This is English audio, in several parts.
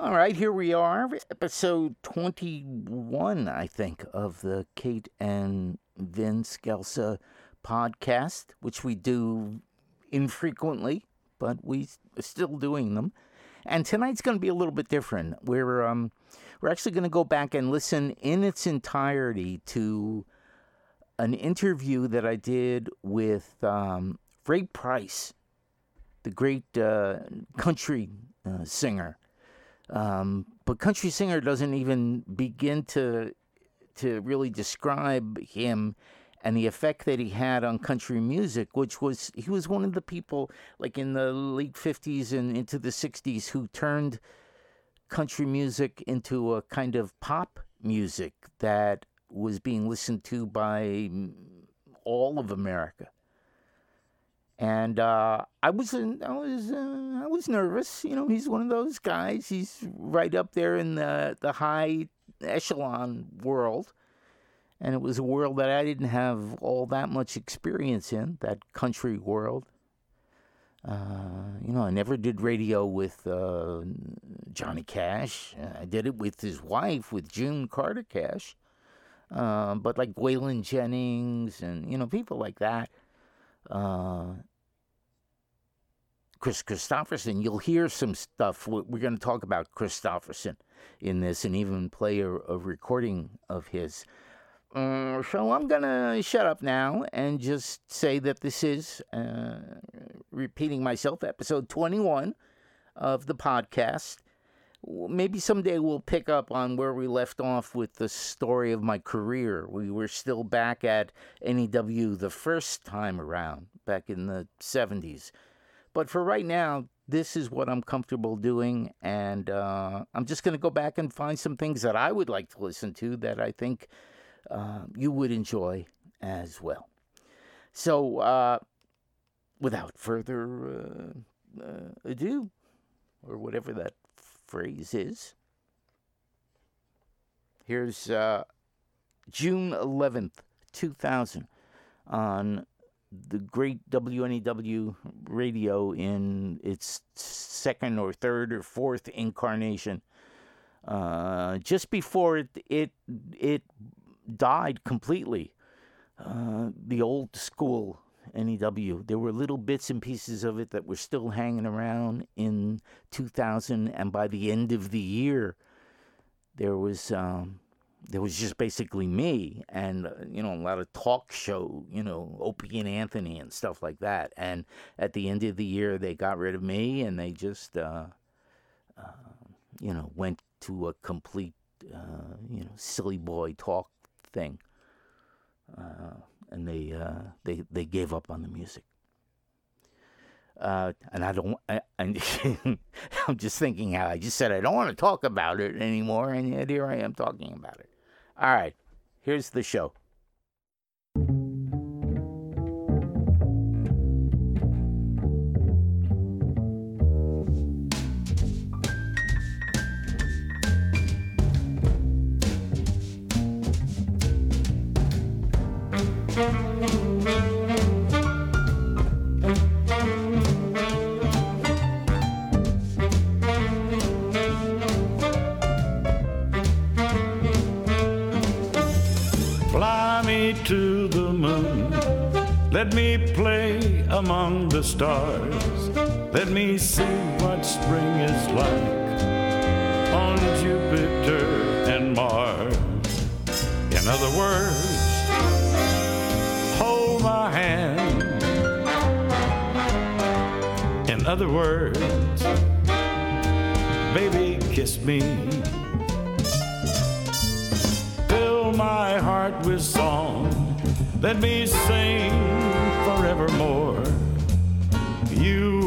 All right, here we are, episode 21, I think, of the Kate and Vin Scelsa podcast, which we do infrequently, but we are still doing them. And tonight's going to be a little bit different. We're um, we're actually going to go back and listen in its entirety to an interview that I did with um, Ray Price, the great uh, country uh, singer. Um, but country singer doesn't even begin to to really describe him and the effect that he had on country music, which was he was one of the people like in the late fifties and into the sixties who turned country music into a kind of pop music that was being listened to by all of America. And uh, I was, I was, uh, I was nervous. You know, he's one of those guys. He's right up there in the the high echelon world, and it was a world that I didn't have all that much experience in. That country world. Uh, you know, I never did radio with uh, Johnny Cash. I did it with his wife, with June Carter Cash. Uh, but like Waylon Jennings and you know people like that. Uh, Kris Kristofferson, you'll hear some stuff. We're going to talk about Kristofferson in this and even play a, a recording of his. Uh, so I'm going to shut up now and just say that this is, uh, repeating myself, episode 21 of the podcast. Maybe someday we'll pick up on where we left off with the story of my career. We were still back at NEW the first time around, back in the 70s. But for right now, this is what I'm comfortable doing, and uh, I'm just going to go back and find some things that I would like to listen to that I think uh, you would enjoy as well. So, uh, without further uh, uh, ado, or whatever that phrase is, here's uh, June 11th, 2000, on the great WNEW radio in its second or third or fourth incarnation. Uh, just before it it it died completely, uh, the old school NEW. There were little bits and pieces of it that were still hanging around in 2000, and by the end of the year, there was. Um, there was just basically me and uh, you know a lot of talk show you know opie and anthony and stuff like that and at the end of the year they got rid of me and they just uh, uh, you know went to a complete uh, you know silly boy talk thing uh, and they they they gave up on the music uh, and I don't. I, am just thinking how I just said I don't want to talk about it anymore, and yet here I am talking about it. All right, here's the show. Stars. Let me see what spring is like on Jupiter and Mars. In other words, hold my hand. In other words, baby, kiss me. Fill my heart with song. Let me sing forevermore.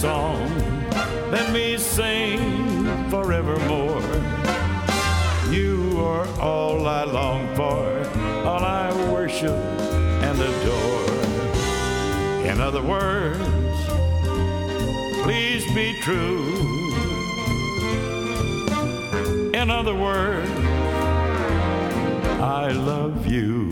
Song. Let me sing forevermore. You are all I long for, all I worship and adore. In other words, please be true. In other words, I love you.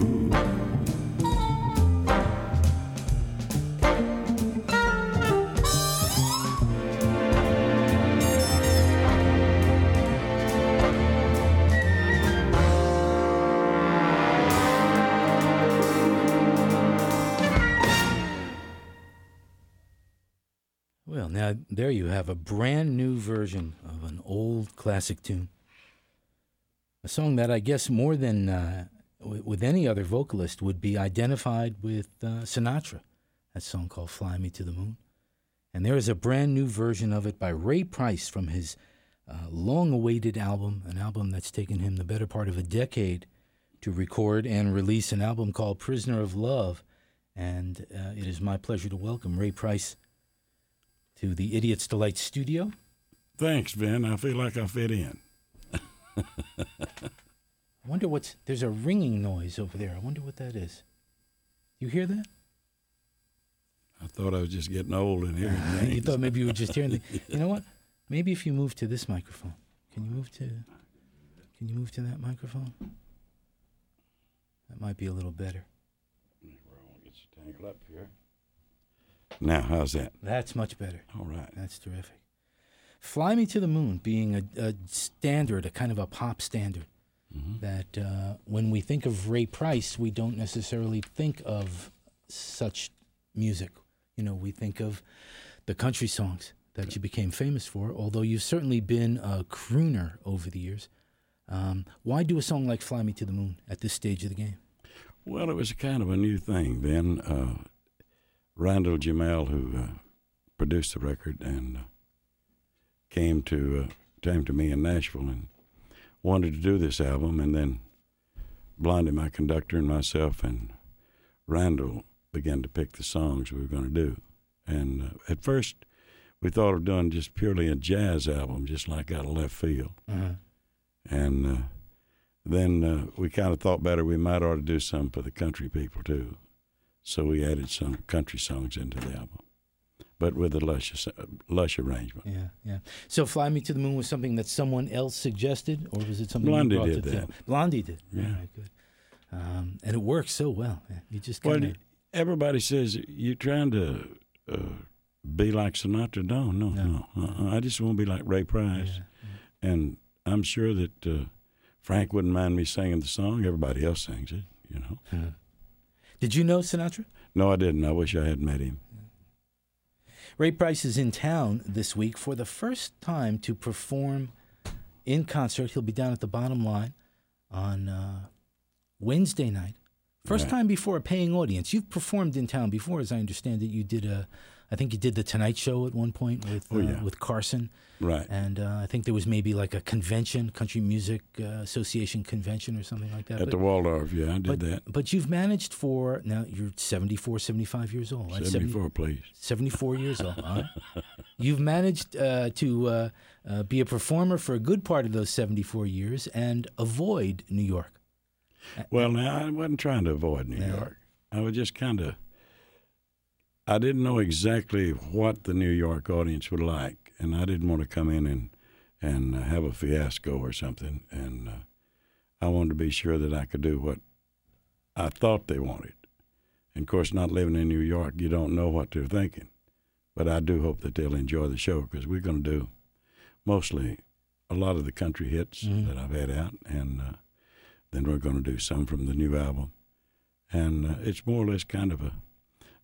Have a brand new version of an old classic tune. A song that I guess more than uh, w- with any other vocalist would be identified with uh, Sinatra. That song called Fly Me to the Moon. And there is a brand new version of it by Ray Price from his uh, long awaited album, an album that's taken him the better part of a decade to record and release an album called Prisoner of Love. And uh, it is my pleasure to welcome Ray Price to the Idiot's Delight studio. Thanks, Vin. I feel like I fit in. I wonder what's there's a ringing noise over there. I wonder what that is. You hear that? I thought I was just getting old and hearing ah, you thought maybe you were just hearing the You know what? Maybe if you move to this microphone. Can you move to Can you move to that microphone? That might be a little better. tangled up here. Now, how's that? That's much better. All right. That's terrific. Fly Me to the Moon being a, a standard, a kind of a pop standard. That uh, when we think of Ray Price, we don't necessarily think of such music. You know, we think of the country songs that you became famous for, although you've certainly been a crooner over the years. Um, why do a song like Fly Me to the Moon at this stage of the game? Well, it was kind of a new thing then. Uh, Randall Jamail, who uh, produced the record, and uh, came to uh, came to me in Nashville and wanted to do this album, and then Blondie, my conductor, and myself, and Randall began to pick the songs we were going to do. And uh, at first, we thought of doing just purely a jazz album, just like out of left field. Uh-huh. And uh, then uh, we kind of thought better. We might ought to do some for the country people too. So we added some country songs into the album, but with a lush, lush arrangement. Yeah, yeah. So "Fly Me to the Moon" was something that someone else suggested, or was it something Blondie you brought did to that. film? Blondie did. Yeah. All right, good. Um, and it works so well. You just kind of everybody says you're trying to uh, be like Sinatra. No, no, No. no. Uh-uh. I just want to be like Ray Price, and I'm sure that uh, Frank wouldn't mind me singing the song. Everybody else sings it, you know. Did you know Sinatra? No, I didn't. I wish I had met him. Ray Price is in town this week for the first time to perform in concert. He'll be down at the bottom line on uh, Wednesday night. First Right. time before a paying audience. You've performed in town before, as I understand it. You did a, I think you did the Tonight Show at one point with Oh, uh, yeah. with Carson, Right. and uh, I think there was maybe like a convention, Country Music uh, Association convention or something like that. At But- the Waldorf, yeah, I did but, that. but you've managed for now you're 74 75 years old right? 70 74, please. 74 years old. You've managed uh, to uh, uh, be a performer for a good part of those 74 years and avoid New York. Well, now I wasn't trying to avoid New. York. I was just kind of. I didn't know exactly what the New York audience would like, and I didn't want to come in and and uh, have a fiasco or something. And uh, I wanted to be sure that I could do what I thought they wanted. And of course, not living in New York, you don't know what they're thinking. But I do hope that they'll enjoy the show because we're going to do mostly a lot of the country hits Mhm. that I've had out, and uh, then we're going to do some from the new album. And uh, it's more or less kind of a,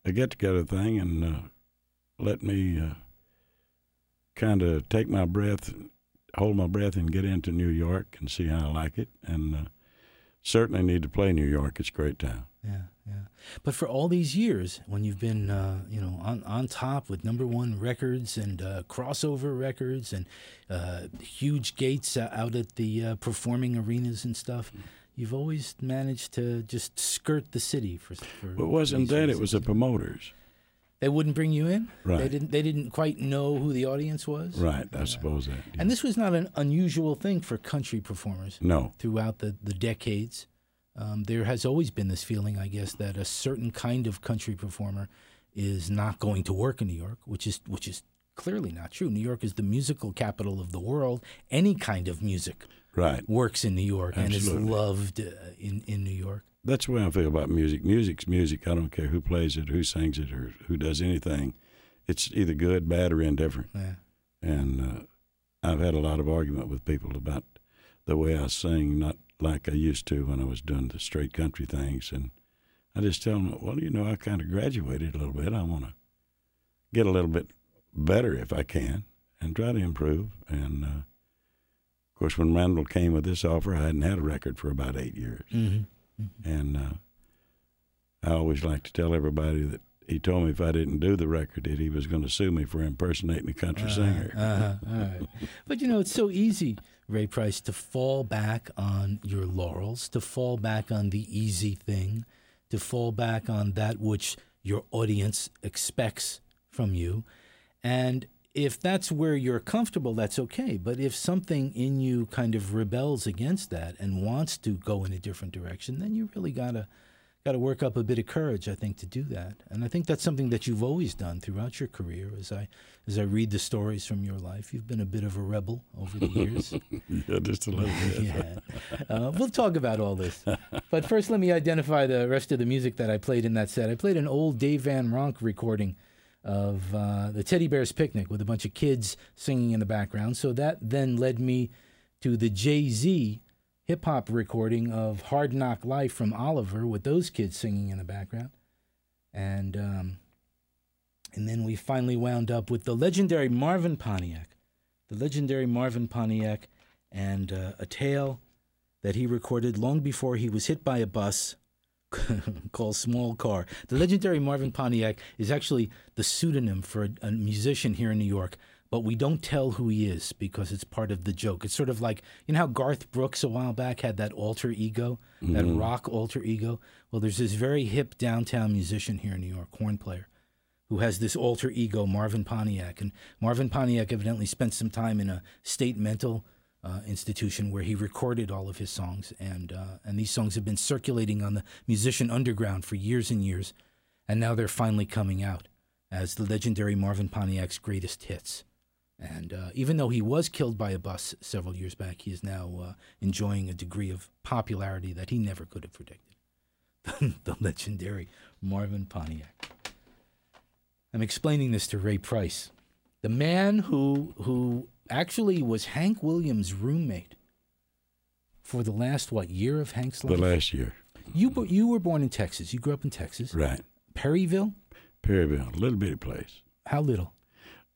a get together thing, and uh, let me uh, kind of take my breath, hold my breath, and get into New York and see how I like it. And uh, certainly need to play New York. It's a great town. Yeah, yeah. But for all these years, when you've been, uh, you know, on on top with number one records and uh, crossover records and uh, huge gates out at the uh, performing arenas and stuff, you've always managed to just skirt the city for. for it wasn't that; it was the promoters. They wouldn't bring you in. Right. They didn't. They didn't quite know who the audience was. Right. I suppose that. And this was not an unusual thing for country performers. No. Throughout the the decades. Um, there has always been this feeling, I guess, that a certain kind of country performer is not going to work in New York, which is which is clearly not true. New York is the musical capital of the world. Any kind of music right. works in New York Absolutely. and is loved uh, in in New York. That's the way I feel about music. Music's music. I don't care who plays it, who sings it, or who does anything. It's either good, bad, or indifferent. Yeah. And uh, I've had a lot of argument with people about the way I sing, not like I used to when I was doing the straight country things. And I just tell them, well, you know, I kind of graduated a little bit. I want to get a little bit better if I can and try to improve. And uh, of course, when Randall came with this offer, I hadn't had a record for about eight years. Mm-hmm. Mm-hmm. And uh, I always like to tell everybody that he told me if I didn't do the record that he was going to sue me for impersonating a country uh-huh, singer. Uh-huh, all right. but you know, it's so easy, Ray Price, to fall back on your laurels, to fall back on the easy thing, to fall back on that which your audience expects from you. And if that's where you're comfortable, that's okay. But if something in you kind of rebels against that and wants to go in a different direction, then you really gotta got to work up a bit of courage, I think, to do that. And I think that's something that you've always done throughout your career. As I as I read the stories from your life, you've been a bit of a rebel over the years. yeah, just a little bit. yeah, uh, we'll talk about all this. But first, let me identify the rest of the music that I played in that set. I played an old Dave Van Ronk recording of uh, the Teddy Bears Picnic with a bunch of kids singing in the background. So that then led me to the Jay Z hip hop recording of Hard Knock Life from Oliver with those kids singing in the background. And um, and then we finally wound up with the legendary Marvin Pontiac, the legendary Marvin Pontiac, and uh, a tale that he recorded long before he was hit by a bus called Small Car. The legendary Marvin Pontiac is actually the pseudonym for a, a musician here in New York but we don't tell who he is because it's part of the joke. It's sort of like you know how Garth Brooks a while back had that alter ego, mm-hmm. that rock alter ego. Well, there's this very hip downtown musician here in New York, horn player, who has this alter ego, Marvin Pontiac, and Marvin Pontiac evidently spent some time in a state mental uh, institution where he recorded all of his songs, and uh, and these songs have been circulating on the musician underground for years and years, and now they're finally coming out as the legendary Marvin Pontiac's greatest hits. And uh, even though he was killed by a bus several years back, he is now uh, enjoying a degree of popularity that he never could have predicted. the legendary Marvin Pontiac. I'm explaining this to Ray Price, the man who who actually was Hank Williams' roommate for the last what year of Hank's life? The last year. You you were born in Texas. You grew up in Texas, right? Perryville. Perryville, a little bitty place. How little?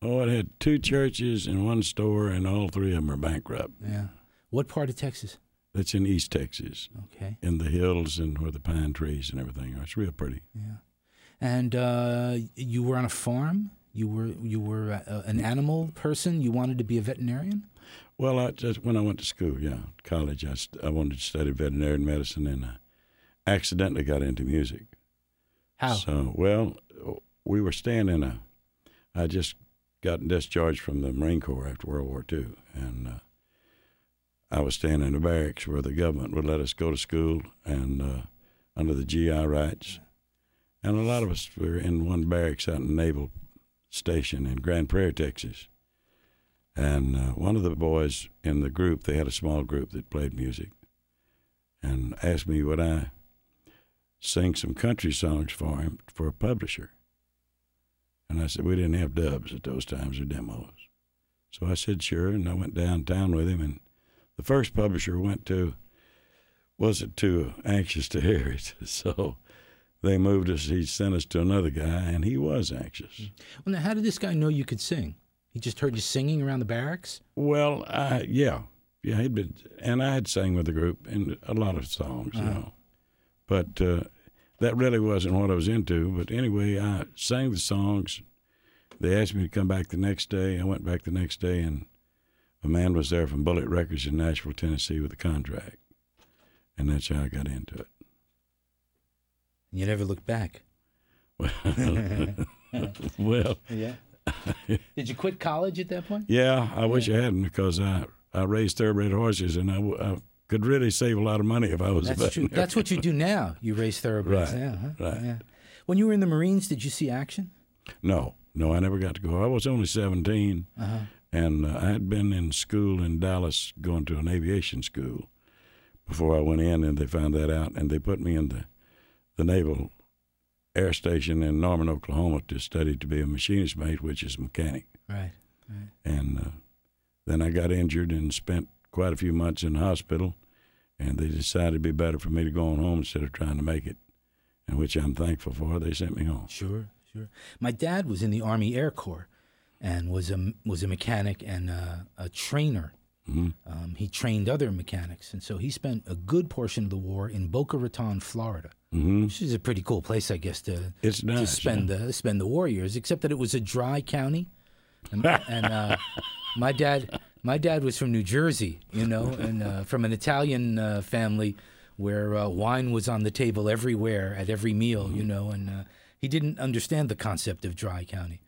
Oh, it had two churches and one store, and all three of them are bankrupt. Yeah. What part of Texas? That's in East Texas. Okay. In the hills and where the pine trees and everything are. It's real pretty. Yeah. And uh, you were on a farm. You were you were uh, an animal person. You wanted to be a veterinarian. Well, I just when I went to school, yeah, college, I, st- I wanted to study veterinary medicine, and I accidentally got into music. How? So, well, we were staying in a. I just got discharged from the Marine Corps after World War II, and uh, I was staying in the barracks where the government would let us go to school and uh, under the GI rights. And a lot of us were in one barracks out in the Naval Station in Grand Prairie, Texas. And uh, one of the boys in the group, they had a small group that played music, and asked me would I sing some country songs for him for a publisher. And I said, we didn't have dubs at those times or demos. So I said, sure. And I went downtown with him. And the first publisher went to wasn't too anxious to hear it. So they moved us. He sent us to another guy, and he was anxious. Well, now, how did this guy know you could sing? He just heard you singing around the barracks. Well, I, yeah, yeah, he'd been, and I had sang with the group in a lot of songs, you know, but uh, that really wasn't what I was into. But anyway, I sang the songs. They asked me to come back the next day. I went back the next day, and a man was there from Bullet Records in Nashville, Tennessee, with a contract, and that's how I got into it. You never looked back. well, Yeah. did you quit college at that point? yeah, I wish I hadn't because I I raised thoroughbred horses, and I could really save a lot of money if I was a That's true. That's what you do now. You raise thoroughbreds Right, now, huh? right. Yeah. When you were in the Marines, did you see action? No, no, I never got to go. I was only 17, Uh-huh. and uh, I had been in school in Dallas, going to an aviation school before I went in, and they found that out, and they put me in the the Naval Air Station in Norman, Oklahoma, to study to be a machinist mate, which is mechanic. Right. Right. And uh, then I got injured and spent quite a few months in the hospital, and they decided it'd be better for me to go on home instead of trying to make it, and which I'm thankful for. They sent me home. Sure, sure. My dad was in the Army Air Corps, and was a was a mechanic and a, a trainer. Mhm. Um, he trained other mechanics, and so he spent a good portion of the war in Boca Raton, Florida, hmm which is a pretty cool place, I guess, to It's to nice. spend the spend the war years. Except that it was a dry county, and, and uh, my dad my dad was from New Jersey, you know, and uh, from an Italian uh, family where uh, wine was on the table everywhere at every meal, you know, and uh, he didn't understand the concept of dry county.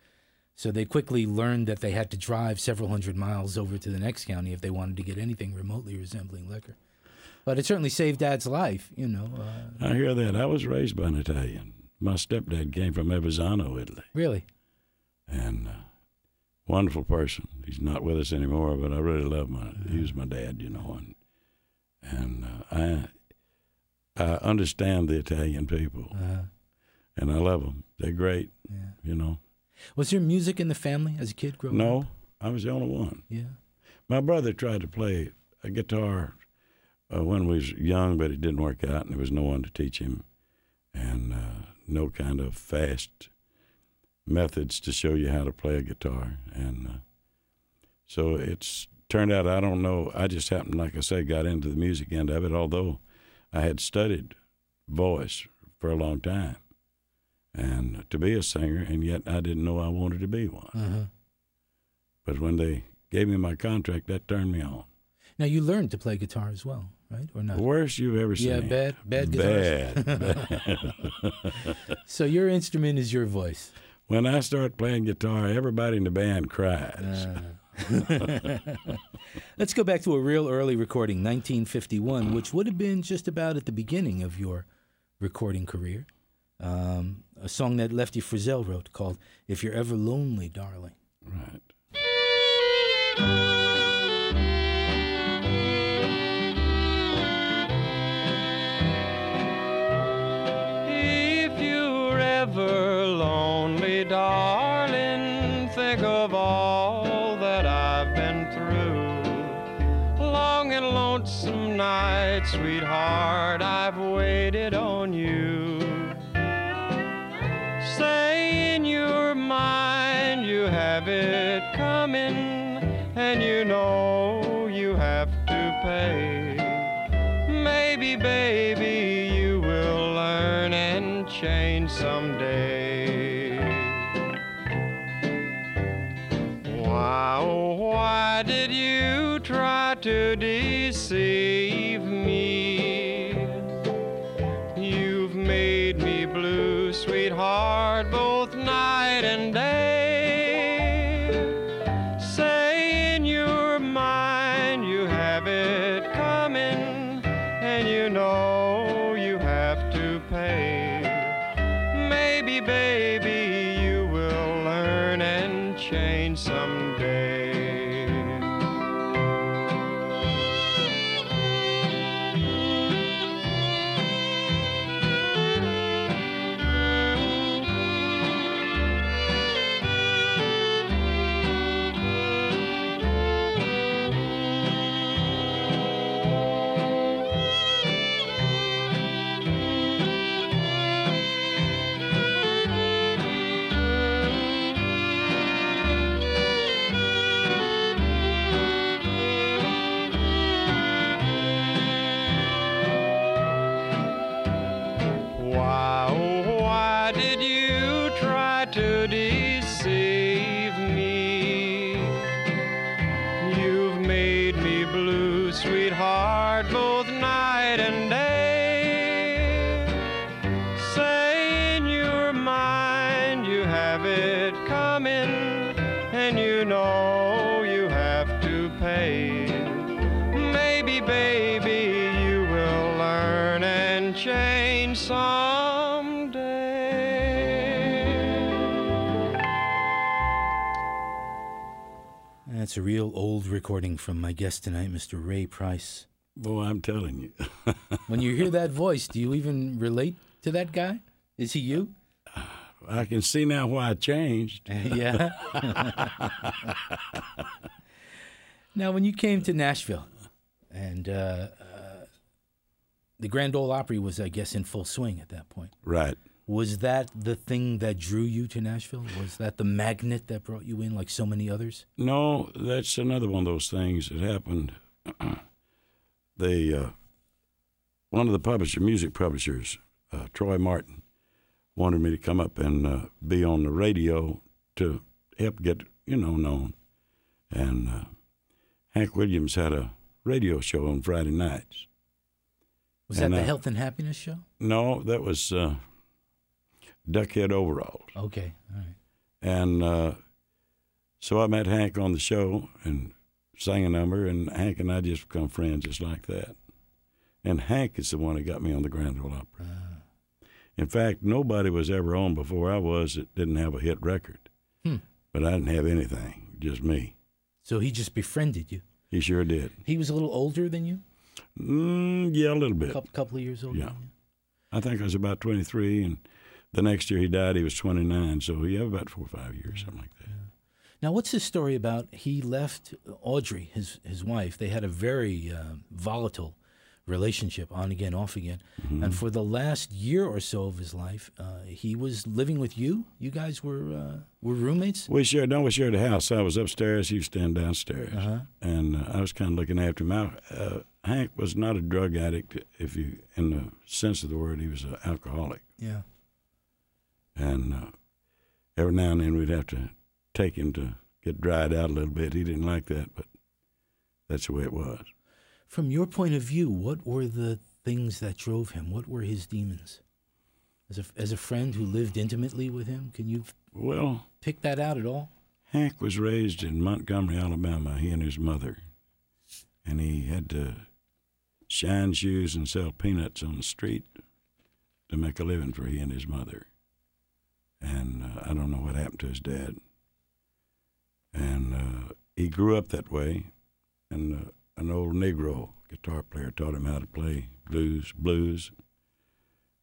So they quickly learned that they had to drive several hundred miles over to the next county if they wanted to get anything remotely resembling liquor. But it certainly saved Dad's life, you know. Uh, I hear that. I was raised by an Italian. My stepdad came from Evazano, Italy, really. and uh, wonderful person. He's not with us anymore, but I really love my. He was my dad, you know, and and uh, I I understand the Italian people, Uh, and I love them. They're great, yeah. you know. Was there music in the family as a kid growing up? No, I was the only one. Yeah. My brother tried to play a guitar uh, when we was young, but it didn't work out, and there was no one to teach him, and uh, no kind of fast methods to show you how to play a guitar, and uh, so it's turned out. I don't know. I just happened, like I say, got into the music end of it, although I had studied voice for a long time, and to be a singer, and yet I didn't know I wanted to be one. Uh-huh. But when they gave me my contract, that turned me on. Now you learned to play guitar as well, right? Or not? The worst you've ever seen. Yeah, bad, bad guitars. Bad. So your instrument is your voice. when I start playing guitar, everybody in the band cries. Uh. Let's go back to a real early recording, 1951, which would have been just about at the beginning of your recording career. Um, a song that Lefty Frizzell wrote called "If You're Ever Lonely, Darling." right. If you're ever lonely, darling, think of all that I've been through. Long and lonesome nights, sweetheart, I've waited have it coming, and you know you have to pay. Maybe, baby, you will learn and change someday. Why, oh, why did you try to deceive me? You've made me blue, sweetheart, both real old recording from my guest tonight, Mr. Ray Price. Boy, I'm telling you. When you hear that voice, do you even relate to that guy? Is he you? I can see now why I changed. yeah. now, when you came to Nashville, and uh, uh, the Grand Ole Opry was, I guess, in full swing at that point. Right. Was that the thing that drew you to Nashville? Was that the magnet that brought you in, like so many others? No, that's another one of those things that happened. they, uh, one of the publisher, music publishers, uh, Troy Martin, wanted me to come up and uh, be on the radio to help get you know known. And uh, Hank Williams had a radio show on Friday nights. Was And, that the uh, Health and Happiness show? No, that was uh, Duckhead Overalls. Okay, all right. And uh, so I met Hank on the show and sang a number, and Hank and I just become friends just like that. And Hank is the one that got me on the Grand Ole Opry. In fact, nobody was ever on before I was that didn't have a hit record. Hmm. But I didn't have anything, just me. So he just befriended you. He sure did. He was a little older than you, Mm, yeah, a little bit. couple couple of years older. Yeah. I think I was about 23, and the next year he died, he was 29. So he had about four or five years, something like that. Now, what's his story about? He left Audrey, his his wife. They had a very uh, volatile relationship, on again, off again. Mm-hmm. And for the last year or so of his life, uh, he was living with you. You guys were uh, were roommates. We shared, no, we shared a house. I was upstairs, he was staying downstairs, Uh-huh. and uh, I was kind of looking after him. I, uh, Hank was not a drug addict, if you, in the sense of the word, he was an alcoholic, Yeah. And uh, every now and then we'd have to take him to get dried out a little bit. He didn't like that, but that's the way it was. From your point of view, what were the things that drove him? What were his demons? As a as a friend who lived intimately with him, can you Well, pick that out at all? Hank was raised in Montgomery, Alabama. He and his mother, and he had to shine shoes and sell peanuts on the street to make a living for he and his mother. And uh, I don't know what happened to his dad. And uh, he grew up that way, and uh, an old Negro guitar player taught him how to play blues, blues,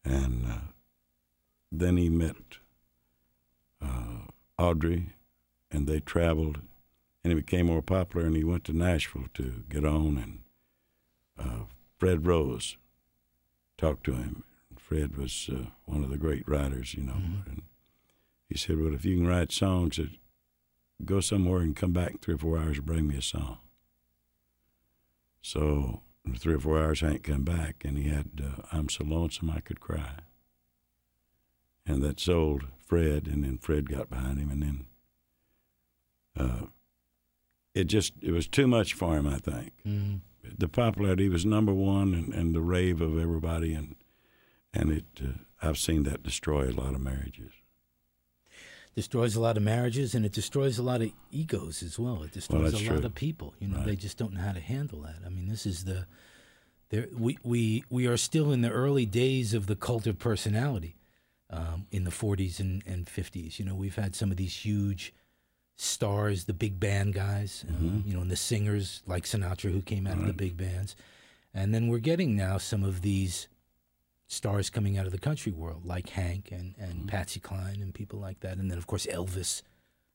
and uh, then he met uh, Audrey and they traveled, and he became more popular. And he went to Nashville to get on, and uh, Fred Rose talked to him. Fred was uh, one of the great writers, you know, and he said, "Well, if you can write songs, go somewhere and come back in three or four hours and bring me a song." So in three or four hours, Hank come back, and he had uh, "I'm so lonesome I could cry," and that sold Fred, and then Fred got behind him, and then uh, it just it was too much for him. I think Mm-hmm. the popularity was number one, and, and the rave of everybody, and and it uh, I've seen that destroy a lot of marriages. Destroys a lot of marriages and it destroys a lot of egos as well. It destroys that's a lot of people. You know, Right. they just don't know how to handle that. I mean, this is the there we we we are still in the early days of the cult of personality um, in the 40s and, and 50s. You know, we've had some of these huge stars, the big band guys, uh, you know, and the singers like Sinatra who came out of the big bands. And then we're getting now some of these stars coming out of the country world, like Hank and, and Patsy Cline and people like that. And then, of course, Elvis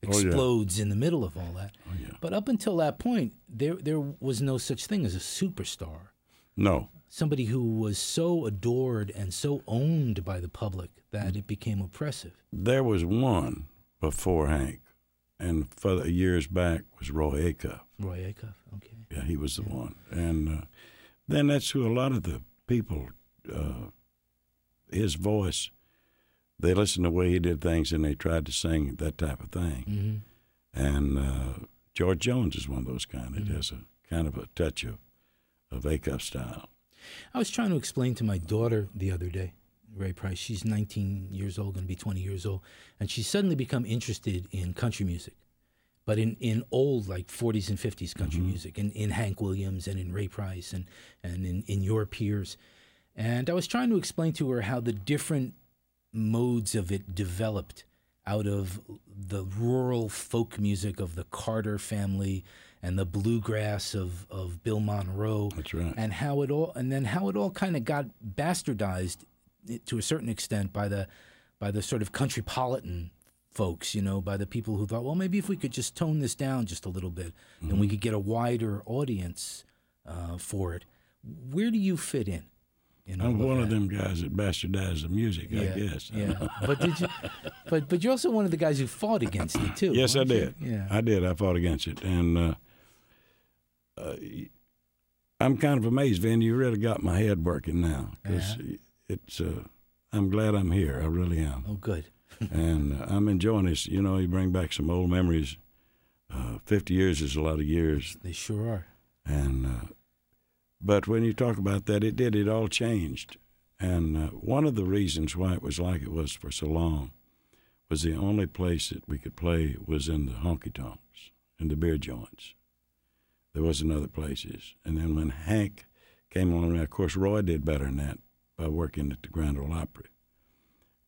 yeah. explodes in the middle of all that. Oh yeah, But up until that point, there there was no such thing as a superstar. no, Somebody who was so adored and so owned by the public that it became oppressive. there was one before Hank, and for years back was Roy Acuff. Roy Acuff, okay. Yeah, he was the one. And uh, then that's who a lot of the people, uh, his voice, they listened to the way he did things and they tried to sing that type of thing. hmm And uh, George Jones is one of those kind that has a kind of a touch of, of Acuff style. I was trying to explain to my daughter the other day, Ray Price. She's 19 years old, going to be 20 years old, and she's suddenly become interested in country music. but in, in old like 40s and 50s country music, in, in Hank Williams and in Ray Price and, and in, in your peers. And I was trying to explain to her how the different modes of it developed out of the rural folk music of the Carter family and the bluegrass of, of Bill Monroe. That's right. And how it all and then how it all kind of got bastardized to a certain extent by the by the sort of countrypolitan folks, you know, by the people who thought, well, maybe if we could just tone this down just a little bit, and we could get a wider audience uh, for it. Where do you fit in? In all I'm one of them guys that bastardized the music, I guess. Yeah, but did you? But but you're also one of the guys who fought against it too. Yes, I you? did. Yeah. I did. I fought against it, and uh, uh, I'm kind of amazed, Vin. You really got my head working now because it's. Uh, I'm glad I'm here. I really am, oh, good. and uh, I'm enjoying this. You know, you bring back some old memories. Uh, Fifty years is a lot of years, They sure are. and uh, but when you talk about that, it did. It all changed, and uh, one of the reasons why it was like it was for so long was the only place that we could play was in the honky tonks, and the beer joints. There wasn't other places. And then when Hank came along, of course, Roy did better than that by working at the Grand Ole Opry.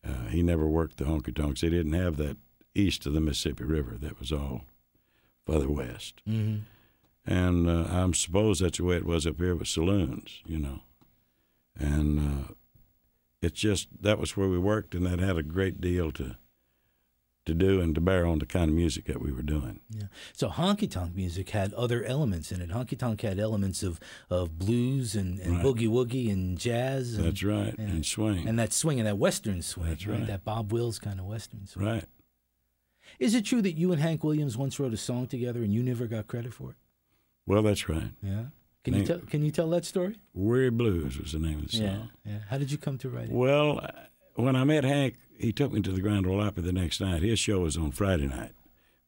Uh, he never worked the honky tonks. They didn't have that east of the Mississippi River. That was all further west. hmm And uh, I suppose that's the way it was up here with saloons, you know. And uh, it's just that was where we worked, and that had a great deal to to do and to bear on the kind of music that we were doing. Yeah. So honky tonk music had other elements in it. Honky tonk had elements of, of blues and, and Right. boogie woogie and jazz. And, That's right, yeah. and swing. And that swing and that western swing. That's right. That Bob Wills kind of western swing. right. Is it true that you and Hank Williams once wrote a song together and you never got credit for it? Well, that's right. Yeah. Can you tell Can you tell that story? Weary Blues was the name of the song. Yeah. How did you come to write it? Well, uh, when I met Hank, he took me to the Grand Ole Opry the next night. His show was on Friday night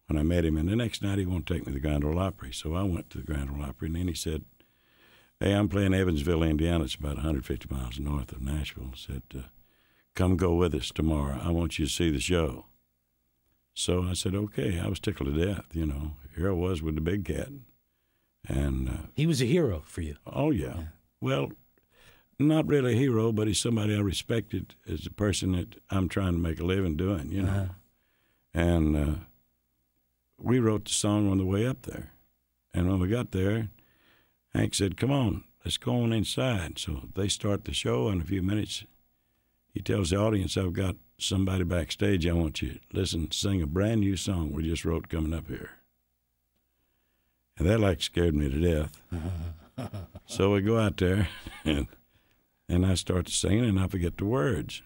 when I met him, and the next night he wanted to take me to the Grand Ole Opry. So I went to the Grand Ole Opry, and then he said, "Hey, I'm playing Evansville, Indiana. It's about 150 miles north of Nashville." Said, uh, "Come go with us tomorrow. I want you to see the show." So I said, "Okay." I was tickled to death. You know, here I was with the big cat, and uh, He was a hero for you. Oh yeah. Well, not really a hero, but he's somebody I respected as a person that I'm trying to make a living doing. You know, Uh-huh. and uh, we wrote the song on the way up there, and when we got there, Hank said, "Come on, let's go on inside." So they start the show in a few minutes. He tells the audience, "I've got somebody backstage. I want you to listen, sing a brand new song we just wrote coming up here." And that like scared me to death. so we go out there, and and I start singing, and I forget the words.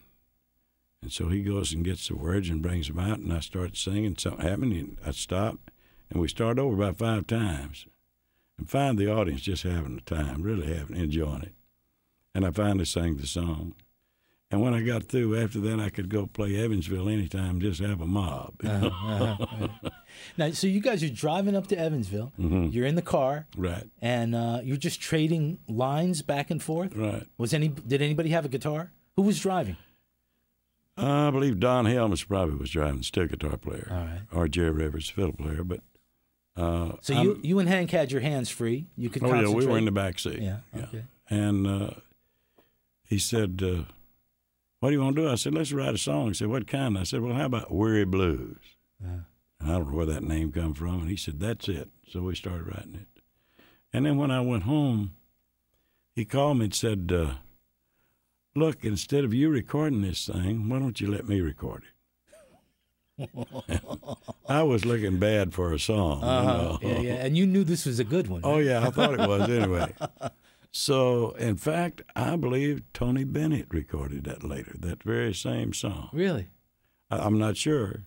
And so he goes and gets the words and brings them out, and I start singing. Something happened, and I stop, and we start over about five times, and find the audience just having a time, really having enjoying it. And I finally sang the song. And when I got through, after that, I could go play Evansville anytime, just have a mob. Uh-huh. Now, so you guys are driving up to Evansville. Mm-hmm. You're in the car, right, and uh, you're just trading lines back and forth. right. Was any? Did anybody have a guitar? Who was driving? I believe Don Helms probably was driving, steel guitar player, All right. or Jerry Rivers, fiddle player. But uh, So I'm- you you and Hank had your hands free. You could. Oh yeah, we were in the back seat. Yeah. Okay. And uh, he said, uh, "What do you want to do?" I said, "Let's write a song." He said, "What kind?" I said, "Well, how about Weary Blues?" Uh, And I don't know where that name come from. And he said, "That's it." So we started writing it. And then when I went home, he called me and said, uh, "Look, instead of you recording this thing, why don't you let me record it?" I was looking bad for a song. you uh-huh. know. Yeah, yeah. And you knew this was a good one. Oh yeah, I thought it was anyway. So in fact, I believe Tony Bennett recorded that later, that very same song. Really? I, I'm not sure,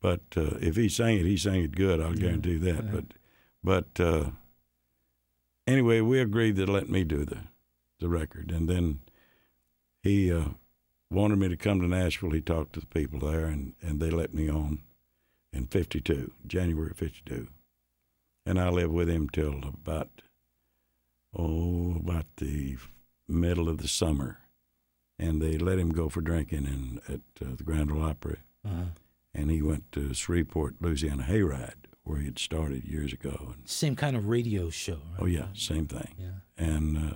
but uh, if he sang it, he sang it good. I'll guarantee that. But but uh, anyway, we agreed to let me do the the record, and then he uh, wanted me to come to Nashville. He talked to the people there, and and they let me on in '52, January '52, and I lived with him till about oh about the middle of the summer, and they let him go for drinking in at uh, the Grand Ole Opry Uh-huh. and he went to Shreveport, Louisiana hayride, where he had started years ago. And, Same kind of radio show. Right? oh yeah, same thing. Yeah. And uh,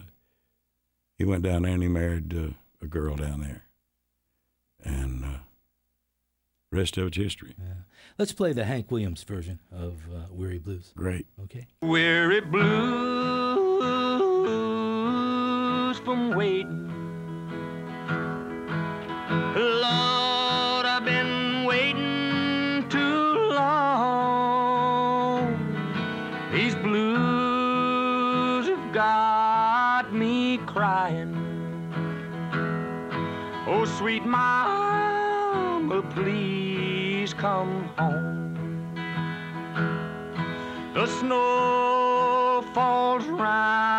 he went down there and he married uh, a girl down there, and uh, rest of it's history. Yeah. Let's play the Hank Williams version of uh, Weary Blues. Great. Okay. Weary blues from waiting. Lord, I've been waiting too long. These blues have got me crying. Oh, sweet mama, please come home. The snow falls round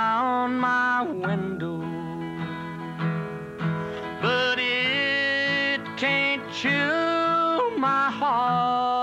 my heart.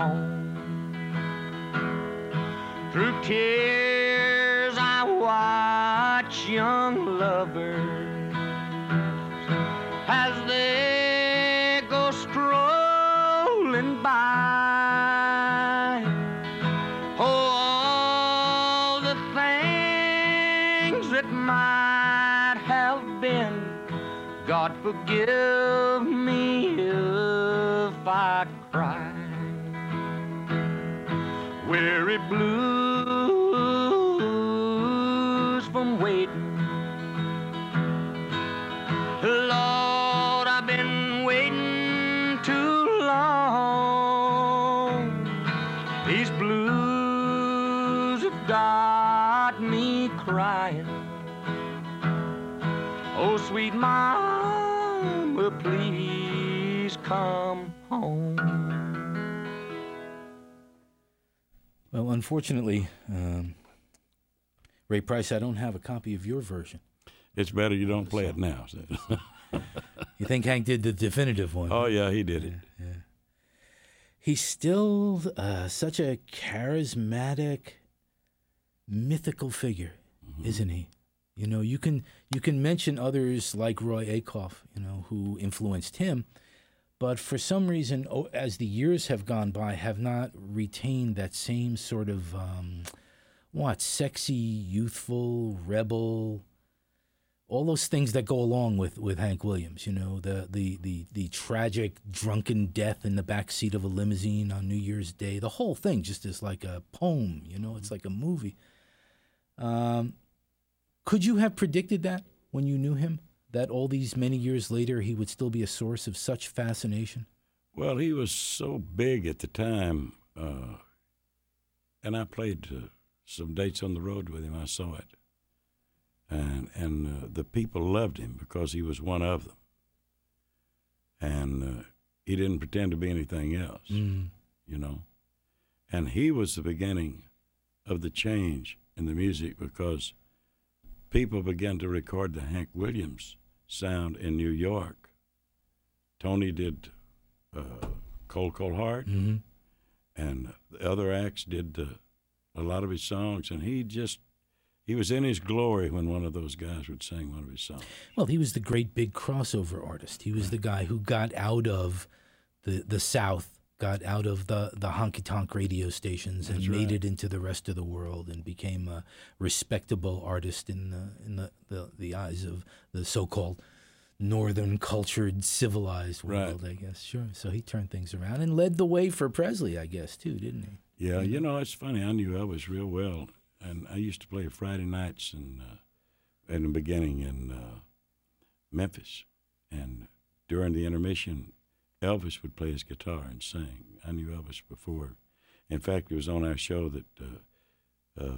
Home. Through tears I watch young lovers as they go strolling by. Oh, all the things that might have been. God forgive come home. Well, unfortunately, um, Ray Price, I don't have a copy of your version. It's better you don't play it now. You think Hank did the definitive one? oh yeah, he did it. He's still uh, such a charismatic, mythical figure, isn't he? You know, you can you can mention others like Roy Acuff, you know, who influenced him, but for some reason, as the years have gone by, have not retained that same sort of um, what sexy, youthful, rebel, all those things that go along with, with Hank Williams. You know, the, the the the tragic drunken death in the back seat of a limousine on New Year's Day. The whole thing just is like a poem. You know, it's like a movie. Um, could you have predicted that when you knew him? That all these many years later, he would still be a source of such fascination. Well, he was so big at the time, uh, and I played uh, some dates on the road with him. I saw it, and and uh, the people loved him because he was one of them, and uh, he didn't pretend to be anything else, you know, and he was the beginning of the change in the music because people began to record the Hank Williams sound in New York. Tony did uh, Cold Cold Heart, Mm-hmm. and the other acts did uh, a lot of his songs, and he just he was in his glory when one of those guys would sing one of his songs. Well, he was the great big crossover artist. He was the guy who got out of the the South, got out of the the honky tonk radio stations, and That's made right. it into the rest of the world, and became a respectable artist in the in the the, the eyes of the so called northern cultured civilized Right. world. I guess sure. So he turned things around and led the way for Presley, I guess too, didn't he? Yeah, you know it's funny. I knew Elvis real well, and I used to play Friday nights and uh, in the beginning in uh, Memphis, and during the intermission, Elvis would play his guitar and sing. I knew Elvis before. In fact, it was on our show that uh, uh,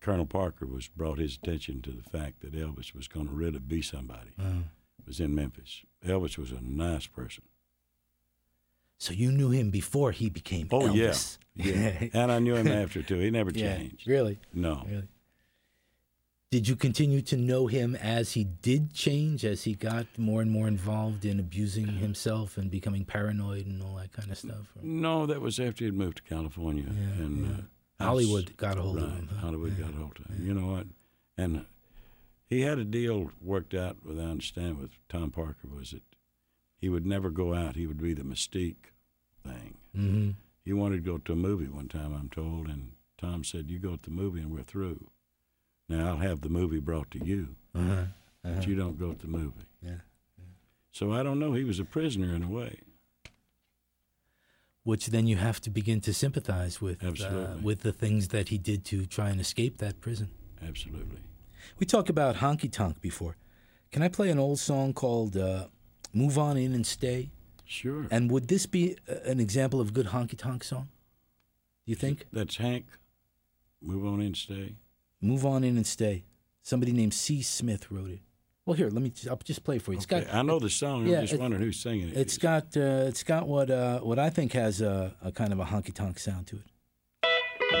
Colonel Parker was brought his attention to the fact that Elvis was going to really be somebody. Oh. was in Memphis. Elvis was a nice person. So you knew him before he became Oh Elvis. yeah, yeah. and I knew him after too. He never Yeah, changed. Really? No, Really? Did you continue to know him as he did change, as he got more and more involved in abusing himself and becoming paranoid and all that kind of stuff? Or- no, that was after he'd moved to California Yeah, and yeah. Uh, Hollywood got a hold right, of him. huh? Hollywood got a hold of him. You know what? And he had a deal worked out with I understand with Tom Parker was that he would never go out. He would be the mystique thing. Mm-hmm. He wanted to go to a movie one time, I'm told, and Tom said, "You go to the movie and we're through." Now I'll have the movie brought to you, Uh-huh. but you don't go to the movie. Yeah. So I don't know. He was a prisoner in a way. Which then you have to begin to sympathize with, uh, with the things that he did to try and escape that prison. Absolutely. We talked about honky tonk before. Can I play an old song called uh, "Move On In and Stay"? Sure. And would this be an example of a good honky tonk song? Do you think? That's Hank. Move on in, stay. Move on in and stay. Somebody named C. Smith wrote it. Well, here, let me. I'll just play it for you. It's Okay, got. I know the song. yeah, I'm just it- wondering who's singing it. It's got. Uh, it's got what. Uh, what I think has a, a kind of a honky tonk sound to it.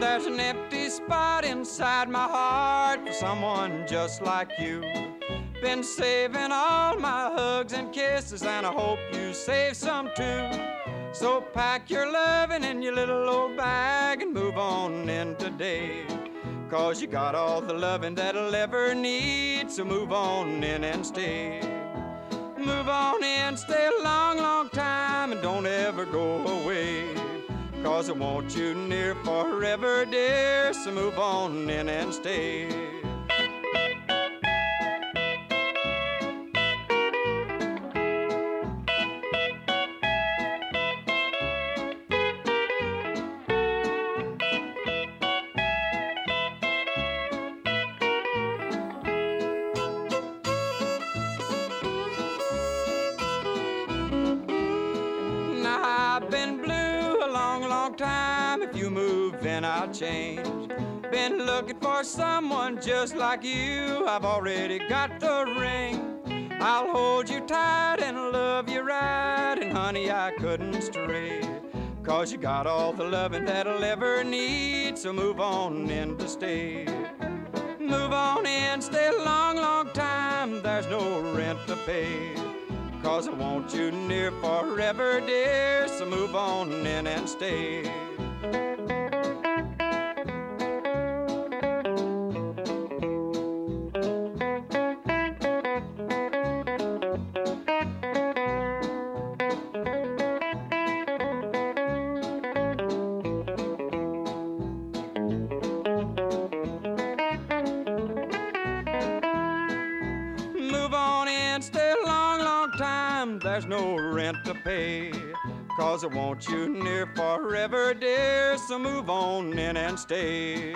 There's an empty spot inside my heart for someone just like you. Been saving all my hugs and kisses, and I hope you save some too. So pack your loving in your little old bag and move on in today. Cause you got all the loving that I'll ever need, so move on in and stay. Move on in, stay a long, long time, and don't ever go away. Cause I want you near forever, dear, so move on in and stay. I'll change. Been looking for someone just like you. I've already got the ring. I'll hold you tight and love you right. And honey, I couldn't stray. Cause you got all the loving that I'll ever need. So move on in to stay. Move on in, stay a long, long time. There's no rent to pay. Cause I want you near forever, dear. So move on in and stay. To pay. Cause I want you near forever, dear. So move on in and stay.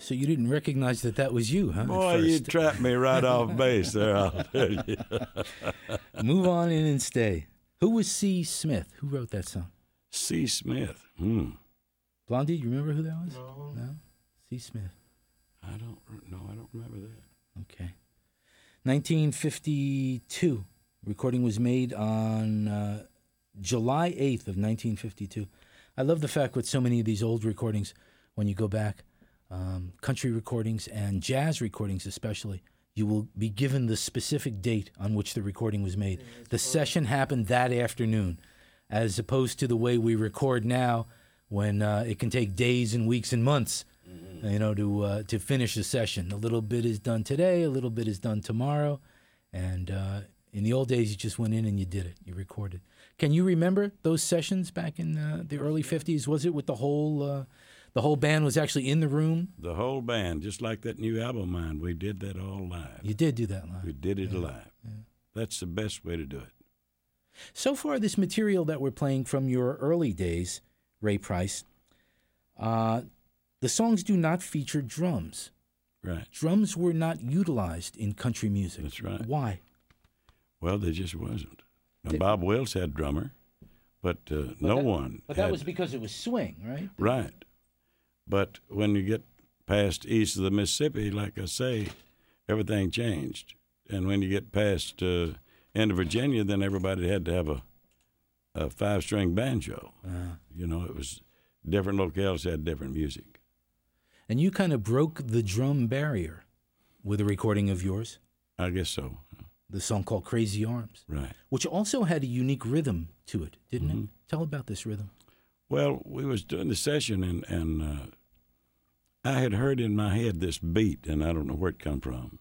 So you didn't recognize that that was you, huh? Boy, you trapped me right off base there, I'll tell you. Move on in and stay. Who was C. Smith? Who wrote that song? C. Smith. Hmm. Blondie, you remember who that was? No. No? C. Smith. I don't no, I don't remember that. Okay. 1952. Recording was made on uh, July 8th of 1952. I love the fact with so many of these old recordings, when you go back, um, country recordings and jazz recordings especially, you will be given the specific date on which the recording was made. The session happened that afternoon, as opposed to the way we record now, when uh, it can take days and weeks and months you know, to uh, to finish a session. A little bit is done today, a little bit is done tomorrow, and uh, in the old days, you just went in and you did it. You recorded. Can you remember those sessions back in uh, the early '50s? Was it with the whole uh, the whole band was actually in the room? The whole band, just like that new album of mine, we did that all live. You did do that live. We did it live. That's the best way to do it. So far, this material that we're playing from your early days, Ray Price, Uh, the songs do not feature drums. Right. Drums were not utilized in country music. That's right. Why? Well, they just wasn't. Now, They- Bob Wills had drummer, but, uh, no that- one. But that had- was because it was swing, right? Right. But when you get past east of the Mississippi, like I say, everything changed. And when you get past uh, into Virginia, then everybody had to have a, a five string banjo. Uh, You know, it was different locales had different music. And you kind of broke the drum barrier with a recording of yours, I guess so. the song called Crazy Arms, Right. which also had a unique rhythm to it, didn't Mm-hmm. it? Tell about this rhythm. Well, we was doing the session, and and uh, I had heard in my head this beat, and I don't know where it come from.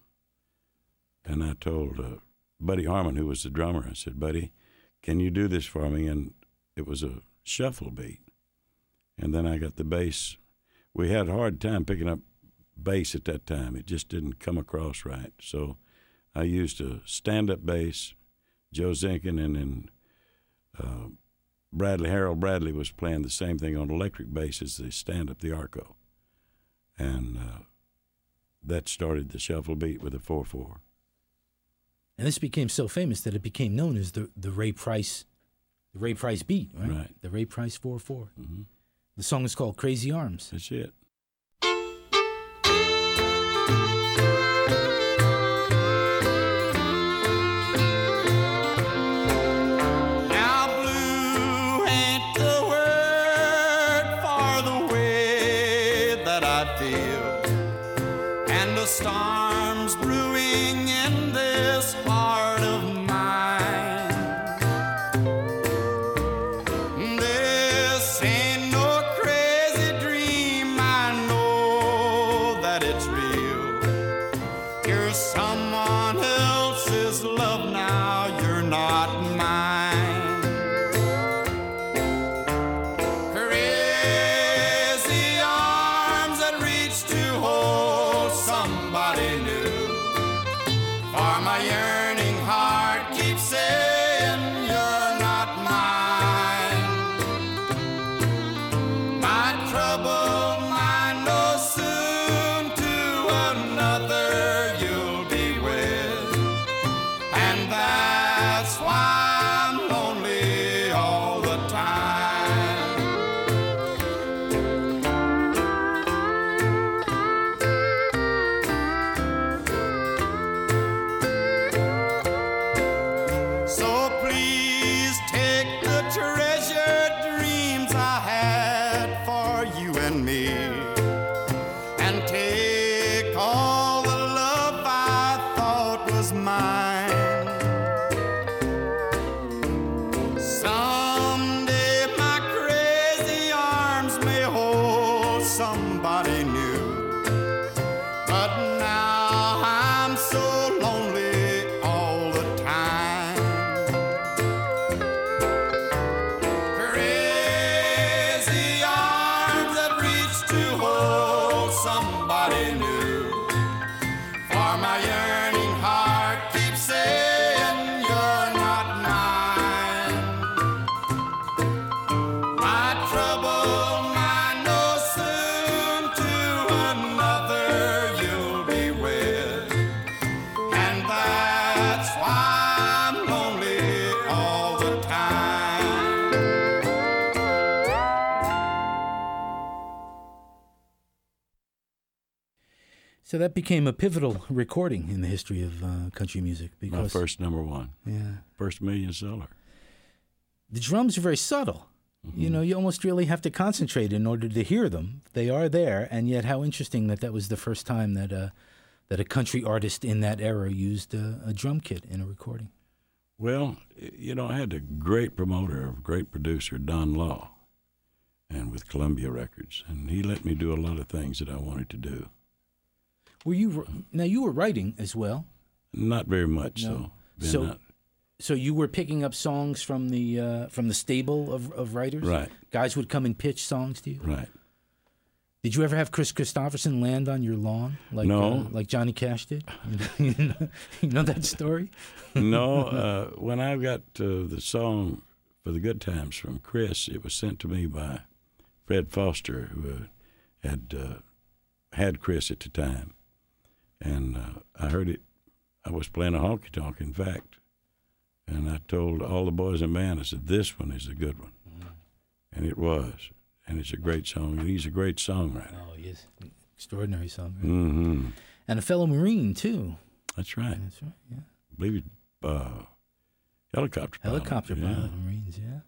And I told uh, Buddy Harman, who was the drummer, I said, "Buddy, can you do this for me?" And it was a shuffle beat, and then I got the bass. We had a hard time picking up bass at that time; it just didn't come across right. So I used a stand-up bass, Joe Zinkan, and then. Uh, Bradley Harold Bradley was playing the same thing on electric bass as the stand up the Arco, and uh, that started the shuffle beat with a four four. And this became so famous that it became known as the, the Ray Price the Ray Price beat, right? Right. The Ray Price 4 4. Mm-hmm. The song is called Crazy Arms. That's it. So that became a pivotal recording in the history of uh, country music Because, My first number one, yeah, first million seller. the drums are very subtle. You know, you almost really have to concentrate in order to hear them. They are there, and yet how interesting that that was the first time that uh, that a country artist in that era used a, a drum kit in a recording. Well, you know, I had a great promoter, a great producer, Don Law, and with Columbia Records, and he let me do a lot of things that I wanted to do. Were you now you were writing as well? Not very much, No. so. So- out- So you were picking up songs from the uh, from the stable of, of writers. Right. Guys would come and pitch songs to you. right. Did you ever have Chris Kristofferson land on your lawn like No. uh, like Johnny Cash did? you, know, you know that story? no, uh, when I got uh, the song for the Good Times from Chris, it was sent to me by Fred Foster, who uh, had uh, had Chris at the time, and uh, I heard it. I was playing a honky tonk, in fact, and I told all the boys in band, I said, "This one is a good one," and it was, and it's a great song. And he's a great songwriter. Oh, he is extraordinary song, hmm and a fellow Marine too. That's right. That's right. Yeah, I believe he's uh, helicopter pilot. helicopter yeah. pilot, Marines. Yeah.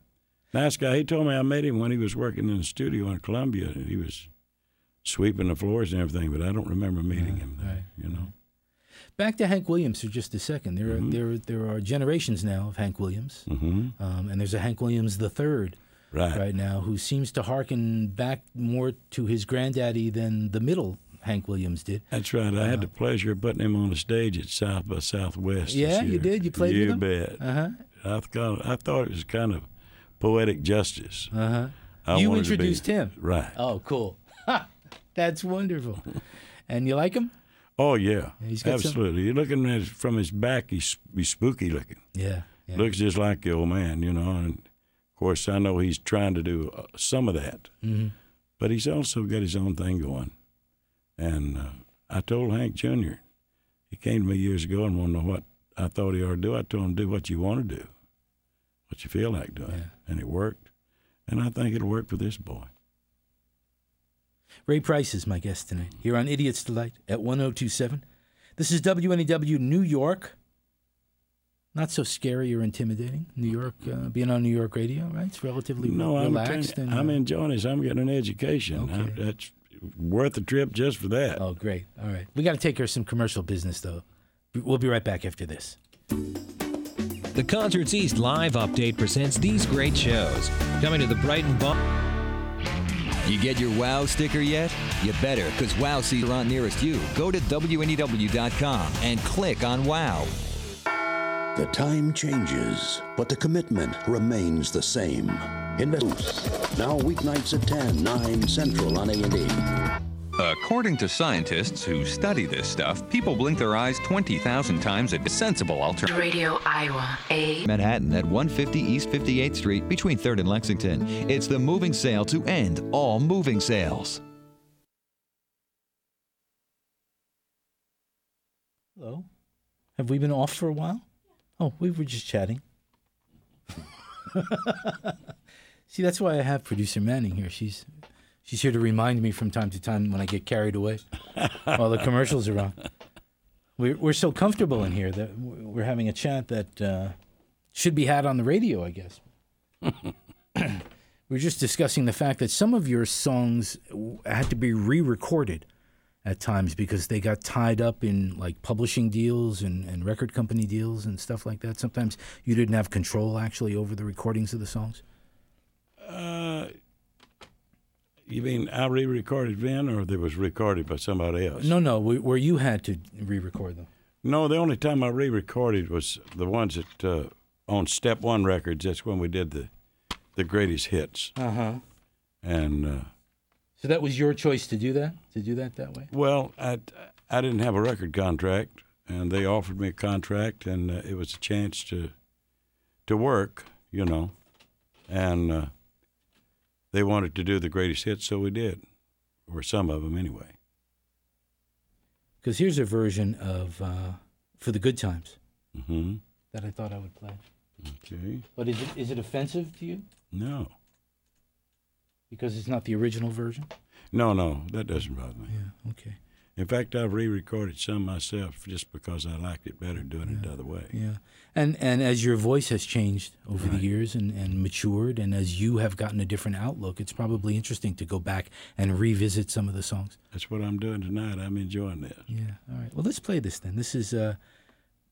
Nice guy. He told me I met him when he was working in the studio in Columbia. and He was sweeping the floors and everything, but I don't remember meeting him there. right. You know. Back to Hank Williams for just a second. There are there there are generations now of Hank Williams, Mm-hmm. um, and there's a Hank Williams the third Right. right now who seems to hearken back more to his granddaddy than the middle Hank Williams did. That's right. I had the pleasure of putting him on the stage at South by Southwest. Yeah, you did? You played you with him? bet. Uh huh. I thought I thought it was kind of poetic justice. Uh huh. I You to be- introduced him. Right. Oh, cool. That's wonderful. and you like him? Oh yeah, He's got some- absolutely. You're looking at his, from his back. He's, he's spooky looking. Yeah. yeah. Looks just like the old man, you know. And of course, I know he's trying to do uh, some of that, hmm but he's also got his own thing going. And uh, I told Hank Jr. He came to me years ago and wanted to know what I thought he ought to do. I told him, do what you want to do, what you feel like doing, Yeah. and it worked. And I think it'll work for this boy. Ray Price is my guest tonight here on Idiot's Delight at 1027. This is WNEW New York. Not so scary or intimidating. New York, uh, being on New York radio, right? It's relatively No, I'm, relaxed. trying- and, I'm uh, enjoying this. I'm getting an education. I- Okay. that's worth the trip just for that. Oh, great. All right. We got to take care of some commercial business, though. We'll be right back after this. The Concerts East Live Update presents these great shows. Coming to the Brighton Bar. You get your WOW sticker yet? You better, because WOW seats are on nearest you. Go to WNEW.com and click on WOW. The time changes, but the commitment remains the same. Invest now weeknights at 10, 9 central on A&E. According to scientists who study this stuff, people blink their eyes 20,000 times a sensible alternative. Radio Iowa. A Manhattan at 150 East 58th Street between 3rd and Lexington. It's the moving sale to end all moving sales. Hello. Have we been off for a while? Oh, we were just chatting. See, that's why I have producer Manning here. She's she's here to remind me from time to time when I get carried away while the commercials are on. We're we're so comfortable in here that we're having a chat that uh, should be had on the radio, I guess. we are just discussing the fact that some of your songs had to be re-recorded at times because they got tied up in like publishing deals and, and record company deals and stuff like that. Sometimes you didn't have control actually over the recordings of the songs. Uh, you mean I re-recorded then, or they was recorded by somebody else? No, no, where you had to re-record them. No, the only time I re-recorded was the ones that uh, on Step One Records. That's when we did the the greatest hits. Uh huh. And uh, So that was your choice to do that, to do that that way. well, I I didn't have a record contract, and they offered me a contract, and uh, it was a chance to to work, you know, and uh, they wanted to do the greatest hits, so we did, or some of them anyway. Because here's a version of uh, "For the Good Times" hmm that I thought I would play. Okay. But is it is it offensive to you No, because it's not the original version? no, no, that doesn't bother me. Yeah. Okay. In fact, I've re-recorded some myself just because I liked it better doing it the other way. Yeah, and and as your voice has changed over the years and, and matured, and as you have gotten a different outlook, it's probably interesting to go back and revisit some of the songs. That's what I'm doing tonight. I'm enjoying this. Yeah. All right. Well, let's play this then. This is uh,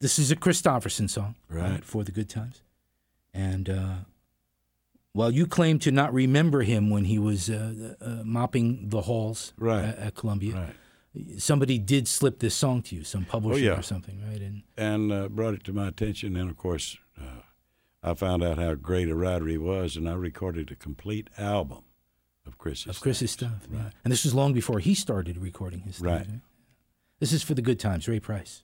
this is a Kristofferson song, Right. for the good times, and uh, while you claim to not remember him when he was uh, uh, mopping the halls Right. at, at Columbia, Right. Somebody did slip this song to you, some publisher yeah. or something, right? And And uh, brought it to my attention. And of course, uh, I found out how great a writer he was, and I recorded a complete album of Chris's of Chris's things. stuff. yeah. Right. And this was long before he started recording his Right. things. This is for the good times, Ray Price.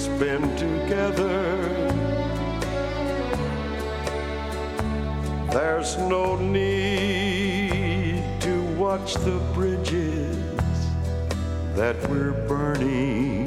spend together. There's no need to watch the bridges that we're burning.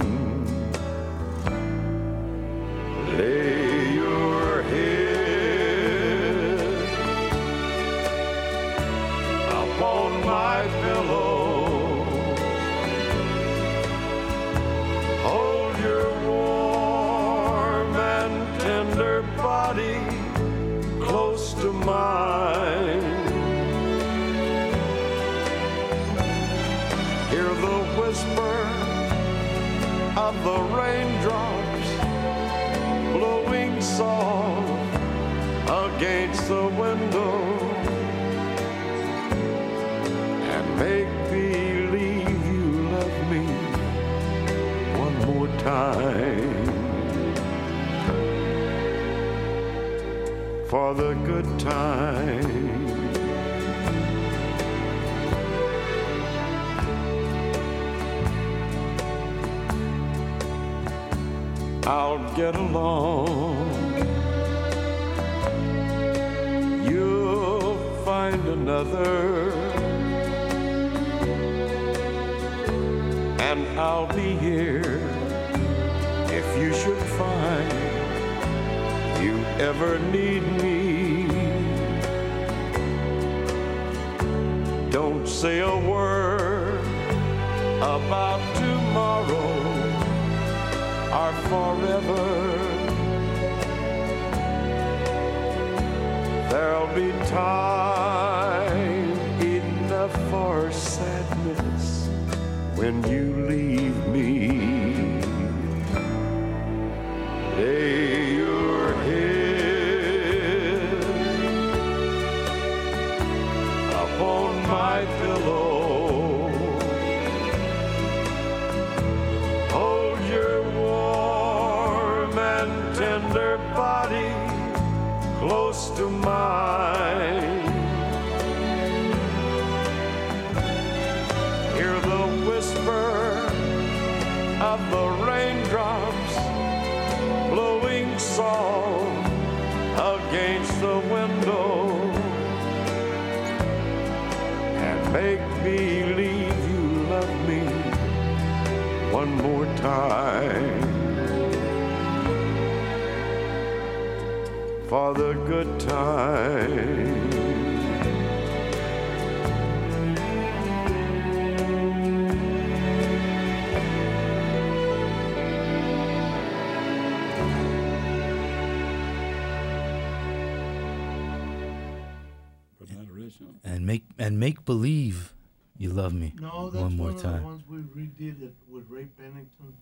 We redid it with Ray Pennington,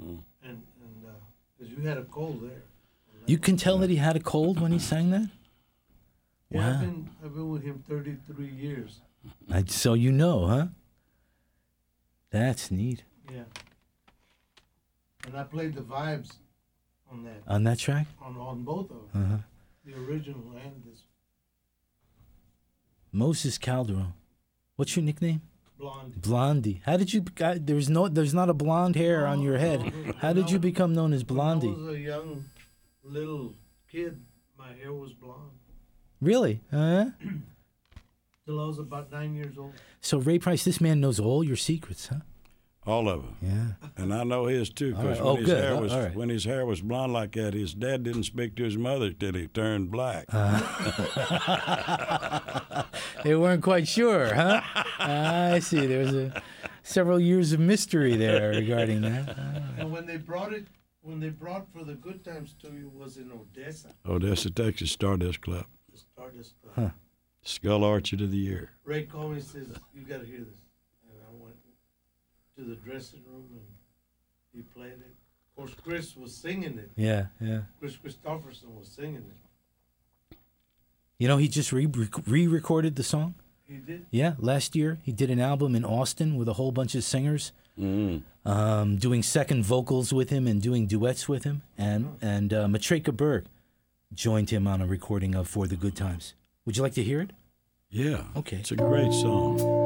Hmm. and and because you had a cold there. You can tell that he had a cold when he sang that. Yeah, I've been I've been with him 33 years. I, so you know, huh? That's neat. Yeah. And I played the vibes on that On that track. on on both of them, Uh-huh. the original and this Moses Calderon. What's your nickname? Blonde. Blondie. How did you? got- There's no. There's not a blonde hair on your head. Oh, How did you become known as Blondie? When I was a young little kid. My hair was blonde Really? Huh? till I was about nine years old. So Ray Price, this man knows all your secrets, huh? All of them. Yeah. And I know his too, because right. when Oh, his good. hair was all right. when his hair was blonde like that, his dad didn't speak to his mother till he turned black. Uh-huh. They weren't quite sure, huh? I see. There's a several years of mystery there regarding that. And when they brought it, when they brought for the good times to you, was in Odessa. Odessa, Texas Stardust Club, The Stardust Club. Huh. Skull Archer of the Year. Ray called me says, "You got to hear this." And I went to the dressing room and he played it. Of course, Chris was singing it. Yeah, yeah. Chris Kristofferson was singing it. You know, he just re re-recorded the song. He did. Yeah, last year he did an album in Austin with a whole bunch of singers, um, doing second vocals with him and doing duets with him, and and uh, Matraca Berg joined him on a recording of "For the Good Times." Would you like to hear it? Yeah. Okay. It's a great song.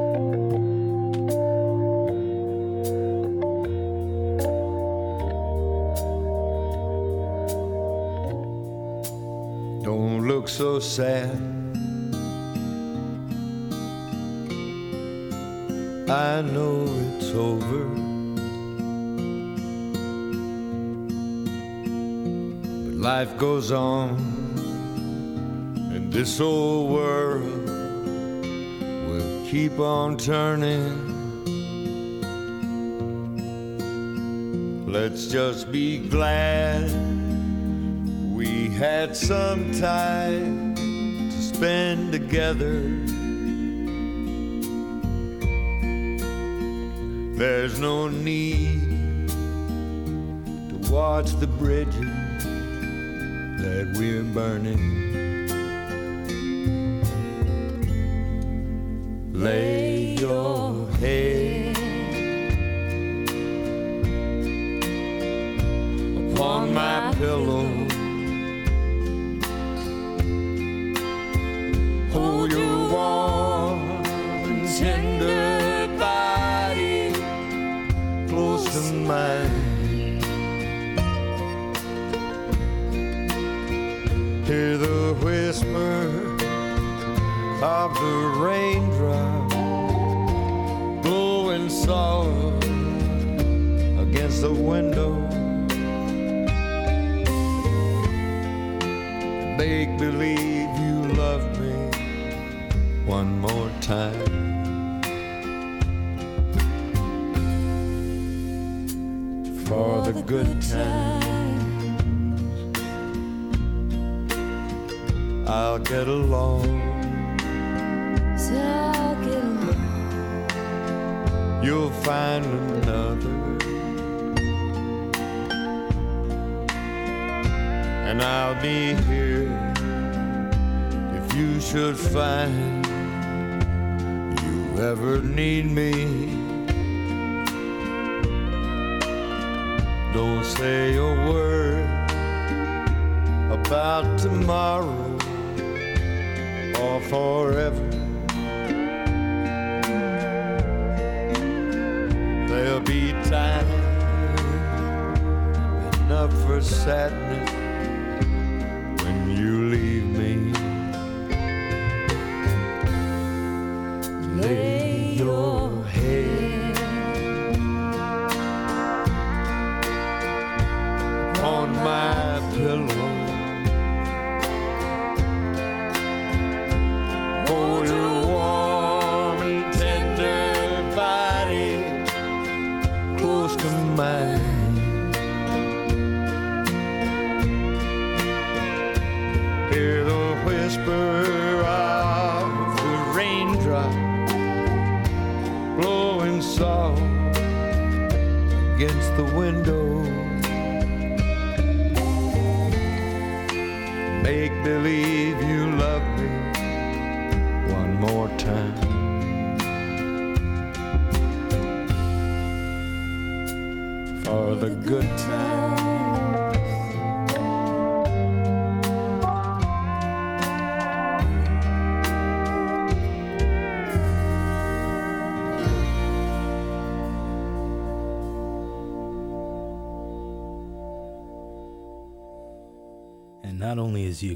So sad. I know it's over. But life goes on, and this old world will keep on turning. Let's just be glad had some time to spend together. There's no need to watch the bridges that we're burning. Get along. Against the window. Make believe you love me one more time. For the good times.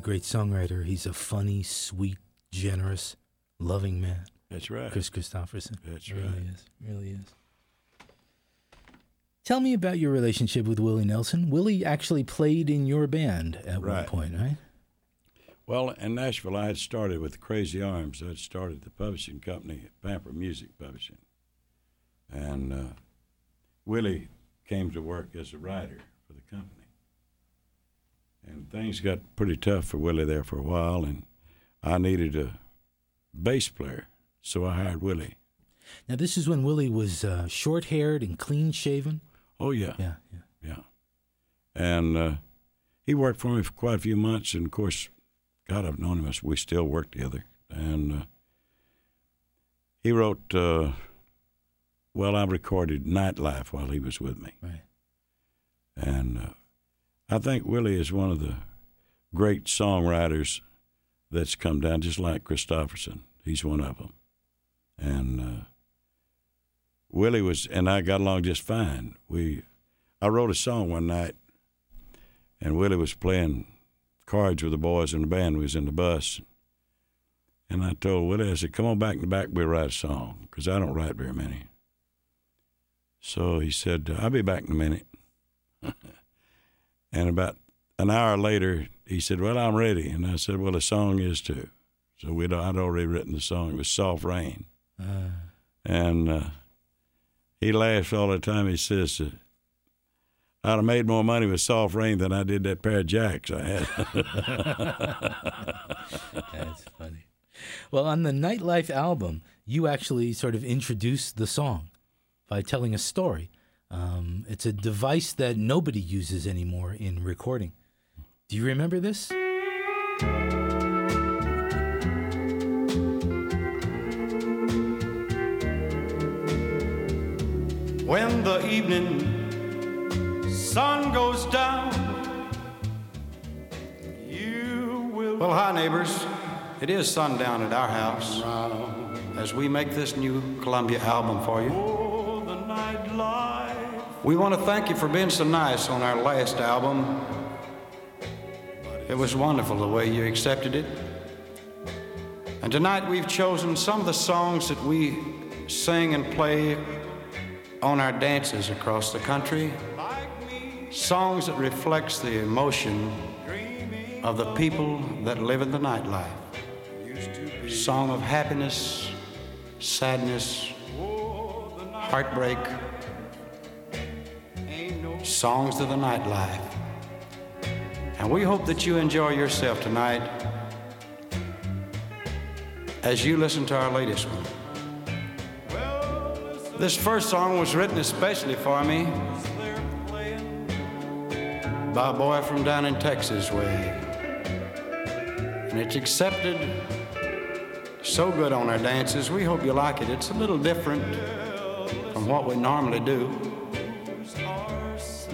Great songwriter, he's a funny, sweet, generous, loving man. That's right. Chris Kristofferson. That's really right. is. Really is. Tell me about your relationship with Willie Nelson. Willie actually played in your band at one point, right? Well, in Nashville, I had started with Crazy Arms. I had started the publishing company, Pamper Music Publishing. And uh, Willie came to work as a writer for the company. And things got pretty tough for Willie there for a while, and I needed a bass player, so I hired Willie. Now, this is when Willie was uh, short haired and clean shaven. Oh, yeah. Yeah, yeah. Yeah. and uh, he worked for me for quite a few months. And of course, God, I've known him. We still work together, and uh, he wrote. Uh, well, I recorded Nightlife while he was with me, Right. and uh, I think Willie is one of the great songwriters that's come down, just like Kristofferson. He's one of them, and uh, Willie was, and I got along just fine. We, I wrote a song one night, and Willie was playing cards with the boys in the band. We was in the bus, and I told Willie, I said, "Come on back in the back, we'll write a song, because I don't write very many." So he said, "I'll be back in a minute." and about an hour later, he said, "Well, I'm ready," and I said, "Well, the song is too." So we'd I'd already written the song. It was "Soft Rain," Uh, and uh, he laughs all the time. He says, uh, "I'd have made more money with "Soft Rain" than I did that pair of jacks I had." That's funny. Well, on the Nightlife album, you actually sort of introduced the song by telling a story. Um, it's a device that nobody uses anymore in recording. Do you remember this? When the evening sun goes down, you will. Well, hi, neighbors. It is sundown at our house as we make this new Columbia album for you. We want to thank you for being so nice on our last album. It was wonderful the way you accepted it. And tonight we've chosen some of the songs that we sing and play on our dances across the country. Songs that reflects the emotion of the people that live in the nightlife. Song of happiness, sadness, heartbreak. Songs of the nightlife. And we hope that you enjoy yourself tonight as you listen to our latest one. This first song was written especially for me by a boy from down in Texas way. And it's accepted so good on our dances. We hope you like it. It's a little different from what we normally do.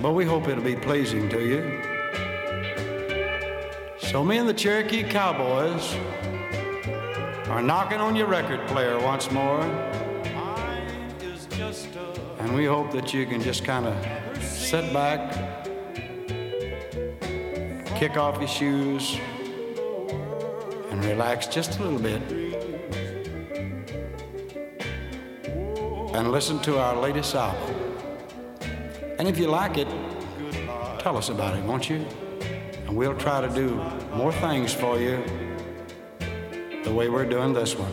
But we hope it'll be pleasing to you. So me and the Cherokee Cowboys are knocking on your record player once more. And we hope that you can just kind of sit back, kick off your shoes, and relax just a little bit. And listen to our latest album. And if you like it, tell us about it, won't you? And we'll try to do more things for you the way we're doing this one.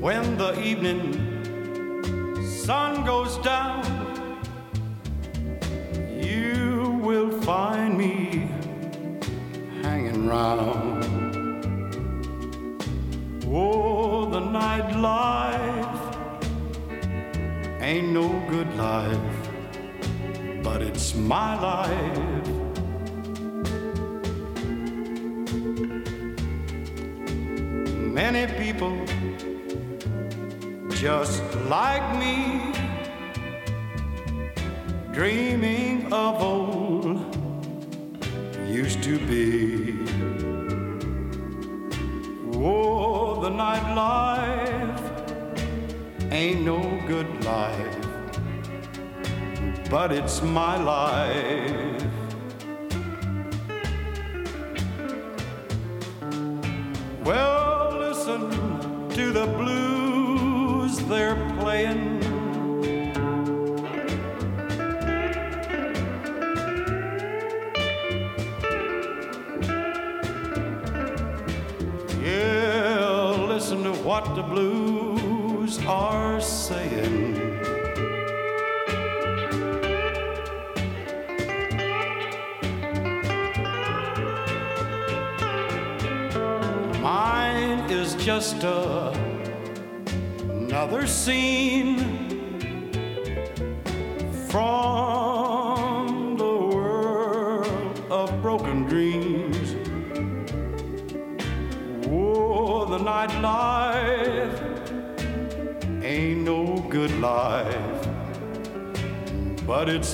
When the evening sun goes down, but it's my life.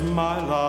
My life.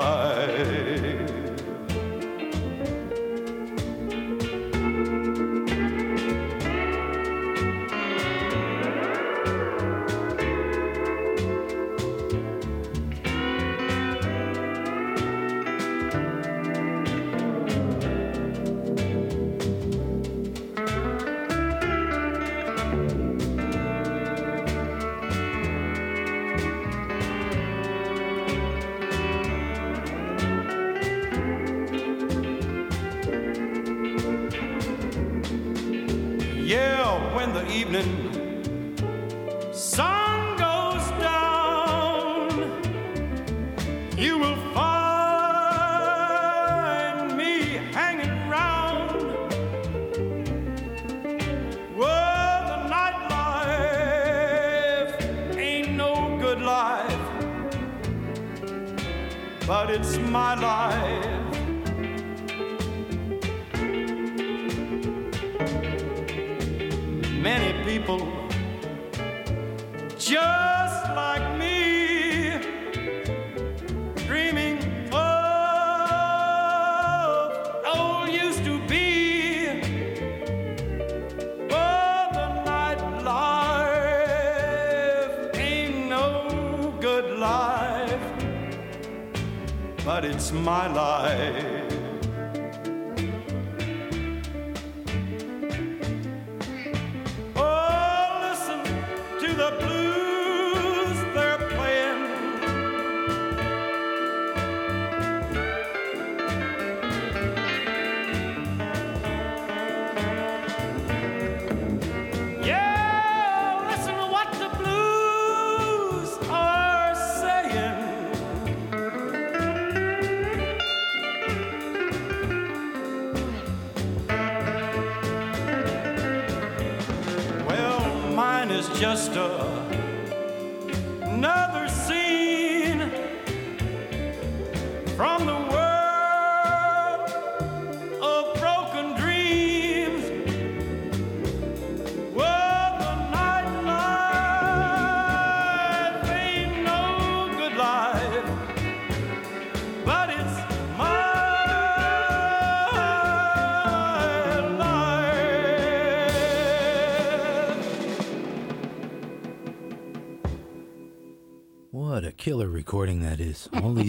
It's my life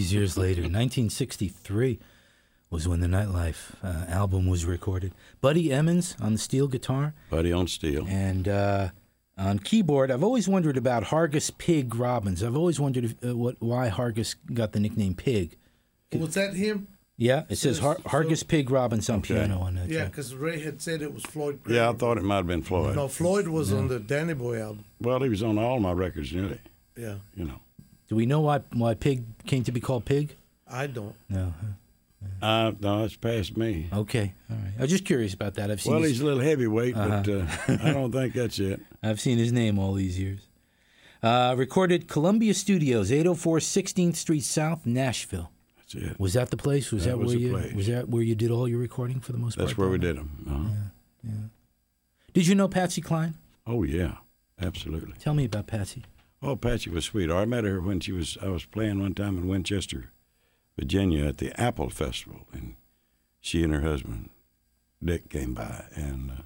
these years later, 1963 was when the Nightlife uh, album was recorded. Buddy Emmons on the steel guitar. Buddy on steel. And uh, on keyboard, I've always wondered about Hargus Pig Robbins. I've always wondered if, uh, what why Hargus got the nickname Pig. Was that him? Yeah, it says Har- So- Hargus Pig Robbins on piano on that Yeah, track. because Ray had said it was Floyd. Craig. Yeah, I thought it might have been Floyd. No, Floyd was on the Danny Boy album. Well, he was on all my records nearly. Yeah, You know. Do we know why why Pig came to be called Pig? I don't. No. Uh, no, it's past me. Okay, all right. I was just curious about that. I've seen. Well, his- he's a little heavyweight, but Uh-huh. uh, I don't think that's it. I've seen his name all these years. Uh, recorded Columbia Studios, 804 16th Street South, Nashville. That's it. Was that the place? Was That that, was where the you place. was that where you did all your recording for the most That's part? That's where we down did them. Uh-huh. there? Did you know Patsy Cline? Oh yeah, absolutely. Tell me about Patsy. Oh, Patsy was sweet. I met her when she was. I was playing one time in Winchester, Virginia, at the Apple Festival, and she and her husband, Dick, came by, and uh,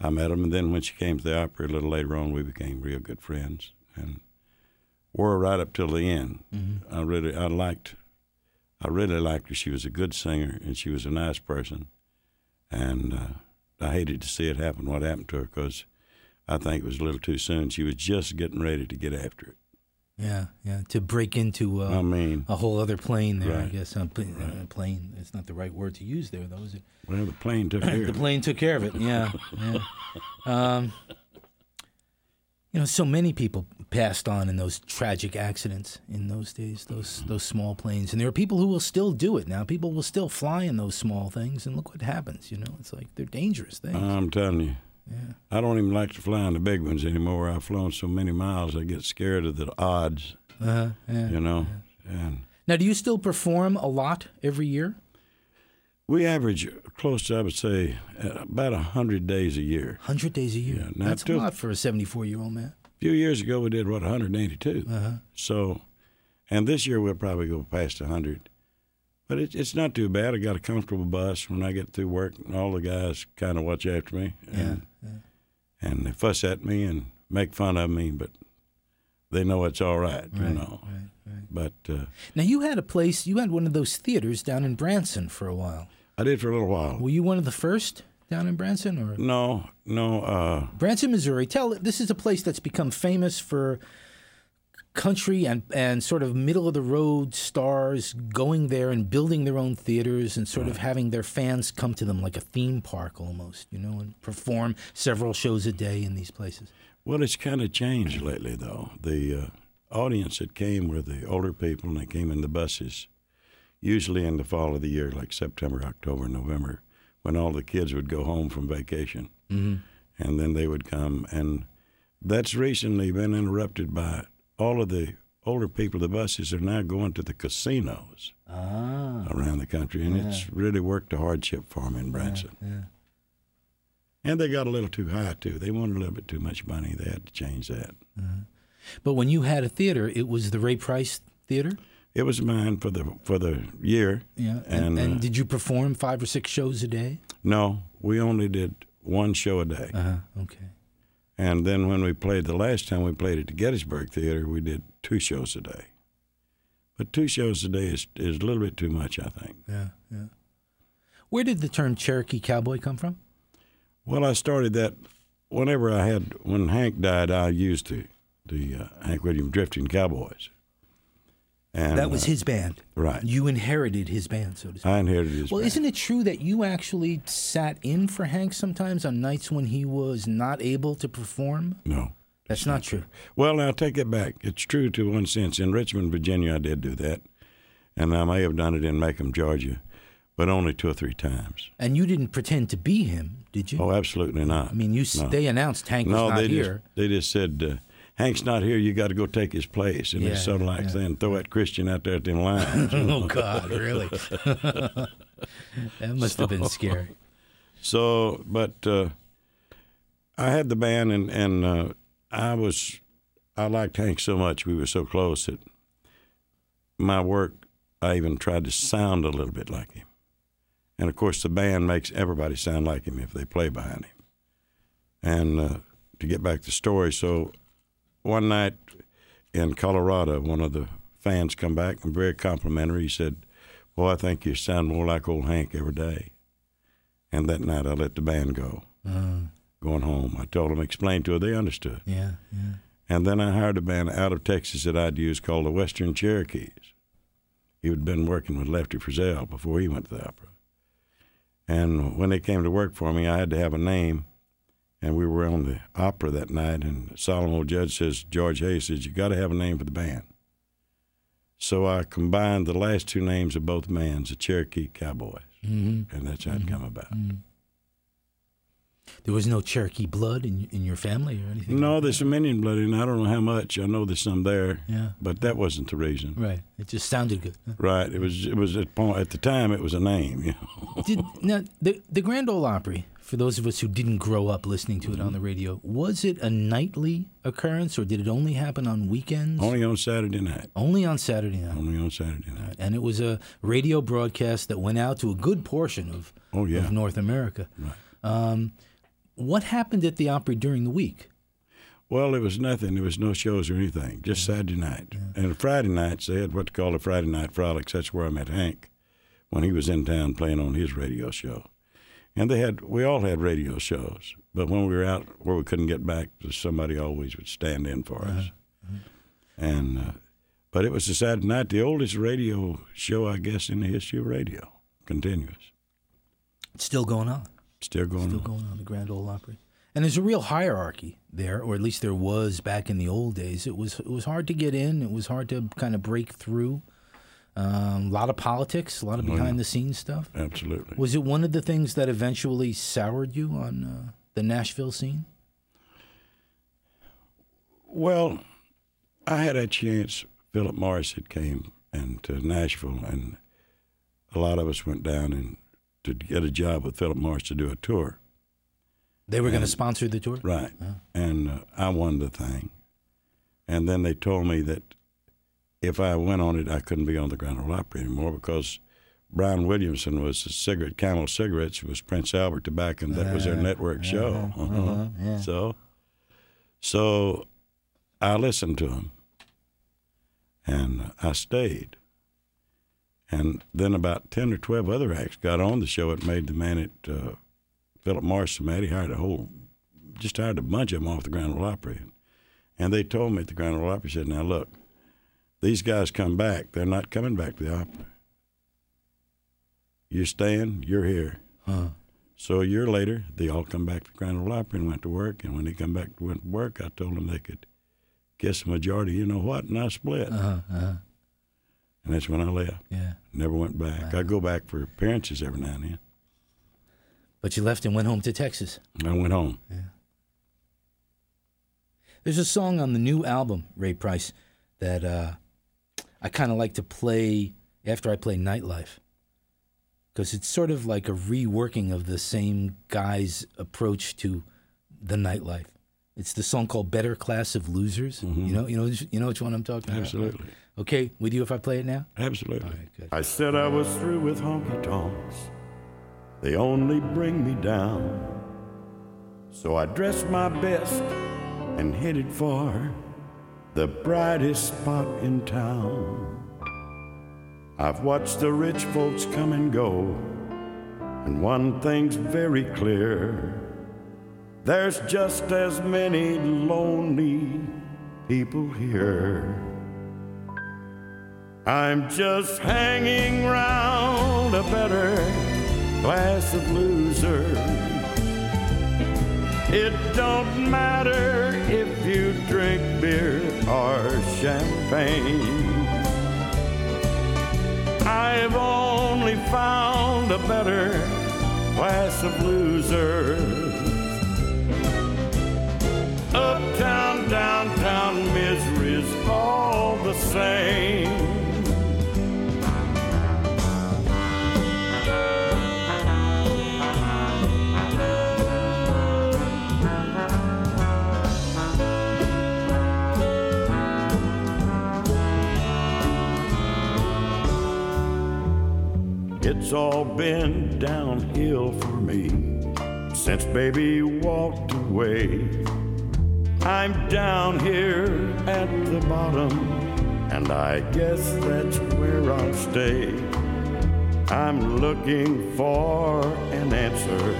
I met them. And then when she came to the opera a little later on, we became real good friends, and were right up till the end. Mm-hmm. I really, I liked, I really liked her. She was a good singer, and she was a nice person, and uh, I hated to see it happen. What happened to her? Because I think it was a little too soon. She was just getting ready to get after it. Yeah, yeah. To break into uh, I mean, a whole other plane there, I Right. guess. Uh, pl- uh, plane. It's not the right word to use there, though, is it? Well, the plane took care the of it. plane took care of it. Yeah, yeah. Um, you know, so many people passed on in those tragic accidents in those days. Those those small planes, and there are people who will still do it now. People will still fly in those small things, and look what happens. You know, it's like they're dangerous things. I'm telling you. I don't even like to fly on the big ones anymore. I've flown so many miles, I get scared of the odds. Uh-huh, yeah. You know, and Now, do you still perform a lot every year? we average close to, I would say, uh, about a hundred days a year. Hundred days a year. Yeah, now That's a lot for a seventy-four-year-old man. A few years ago, we did what 182. Uh-huh. So, and this year we'll probably go past 100. But it, it's not too bad. I got a comfortable bus when I get through work. And all the guys kind of watch after me, and and they fuss at me and make fun of me, but they know it's all right, you Right, know. But uh, Now, you had a place. You had one of those theaters down in Branson for a while. I did for a little while. Were you one of the first down in Branson, or No, no. Uh, Branson, Missouri? Tell this is a place that's become famous for country and and sort of middle of the road stars going there and building their own theaters and sort of having their fans come to them like a theme park almost, you know, and perform several shows a day in these places. Well, it's kind of changed lately, though. The uh, audience that came were the older people, and they came in the buses, usually in the fall of the year, like September, October, November, when all the kids would go home from vacation. Mhm. And then they would come. And that's recently been interrupted by all of the older people. The buses are now going to the casinos Ah. around the country, and it's really worked a hardship for them in Branson. yeah. And they got a little too high, too. They wanted a little bit too much money. They had to change that. But when you had a theater, it was the Ray Price Theater. It was mine for the for the year. Yeah, and, And, and uh, did you perform five or six shows a day? no, we only did one show a day. Uh huh. Okay. And then when we played the last time we played at the Gettysburg Theater, we did two shows a day. But two shows a day is is a little bit too much, I think. Yeah, yeah. Where did the term Cherokee Cowboy come from? Well, I started that whenever I had when Hank died. I used the the uh, Hank William Drifting Cowboys. And that was uh, his band. right. You inherited his band, so to speak. I inherited his. Band. Well, band. isn't it true that you actually sat in for Hank sometimes on nights when he was not able to perform? No. That's not true. Well, now take it back. It's true to one sense. In Richmond, Virginia, I did do that, and I may have done it in Macon, Georgia, but only two or three times. And you didn't pretend to be him, did you? Oh, absolutely not. I mean, you no. they announced Hank was no, not they here. Just, they just said, uh, Hank's not here. You got to go take his place. And Yeah, it's sort of like yeah. saying, throw that Christian out there at them lines. oh God, really? that must have been scary. So, but uh, I had the band, and and uh, I was I liked Hank so much. We were so close that my work, I even tried to sound a little bit like him. And of course, the band makes everybody sound like him if they play behind him. And uh, to get back to the story, so one night in Colorado, one of the fans come back and very complimentary. He said, "Boy, I think you sound more like old Hank every day." And that night, I let the band go. Uh, Going home, I told them, explained to her, they understood. yeah, yeah. And then I hired a band out of Texas that I'd used called the Western Cherokees. He had been working with Lefty Frizzell before he went to the opera. And when they came to work for me, I had to have a name. And we were on the opera that night, and solemn old judge says, George Hayes says, you got to have a name for the band. So I combined the last two names of both bands, the Cherokee Cowboys. Mhm. And that's how it come about. There was no Cherokee blood in in your family or anything. No, there's some Indian blood in. it. I don't know how much. I know there's some there. Yeah. But that wasn't the reason. Right. It just sounded good. huh? Right. It was. It was at at the time. It was a name. You know. Did now the the Grand Ole Opry? For those of us who didn't grow up listening to it Mm-hmm. on the radio, was it a nightly occurrence or did it only happen on weekends? Only on Saturday night. Only on Saturday night. Only on Saturday night. And it was a radio broadcast that went out to a good portion of Oh, yeah. of North America. Right. Um, what happened at the Opry during the week? Well, there was nothing. There was no shows or anything. Just Saturday night. And Friday nights they had what they call a Friday night frolics. That's where I met Hank when he was in town playing on his radio show. And they had we all had radio shows, but when we were out where we couldn't get back, somebody always would stand in for us. And uh, but it was a Saturday night, the oldest radio show I guess in the history of radio, continuous, It's still going on. still going Still on. going on the Grand Ole Opry. And there's a real hierarchy there, or at least there was back in the old days. It was it was hard to get in. It was hard to kind of break through. Um, a lot of politics, a lot of Oh, yeah. behind the scenes stuff. Absolutely. Was it one of the things that eventually soured you on uh, the Nashville scene? Well, I had a chance. Philip Morris had came and to Nashville, and a lot of us went down and to get a job with Philip Morris to do a tour. They were going to sponsor the tour? Right. Oh. And uh, I won the thing. And then they told me that if I went on it, I couldn't be on the Grand Ole Opry anymore because Brown Williamson was the cigarette, Camel Cigarettes was Prince Albert Tobacco, and that was their Uh, network show. uh-huh, Uh-huh. uh-huh, yeah. So, so I listened to him, and I stayed. And then about ten or twelve other acts got on the show. It made the man at uh, Philip Morris mad he hired a whole, just hired a bunch of them off the Grand Ole Opry. And they told me at the Grand Ole Opry, said, "Now look, these guys come back. They're not coming back to the opera. You're staying. You're here." Huh. So a year later, they all come back to Grand Ole Opry and went to work. And when they come back to went to work, I told them they could guess the majority. You know what? And I split. Uh-huh, uh-huh. And that's when I left. Yeah. Never went back. I go back for appearances every now and then. But you left and went home to Texas. I went home. Yeah. There's a song on the new album, Ray Price, that uh, I kind of like to play after I play Nightlife. Because it's sort of like a reworking of the same guy's approach to the nightlife. It's the song called "Better Class of Losers." Mm-hmm. You know, you know, you know which one I'm talking about. Absolutely. Okay, with you if I play it now. Absolutely. I said I was through with honky tonks. They only bring me down. So I dressed my best and headed for the brightest spot in town. I've watched the rich folks come and go, and one thing's very clear there's just as many lonely people here. I'm just hanging round a better class of losers. It don't matter or champagne. I've only found a better class of losers. Uptown, downtown misery's all the same. It's all been downhill for me since baby walked away. I'm down here at the bottom, and I guess that's where I'll stay. I'm looking for an answer,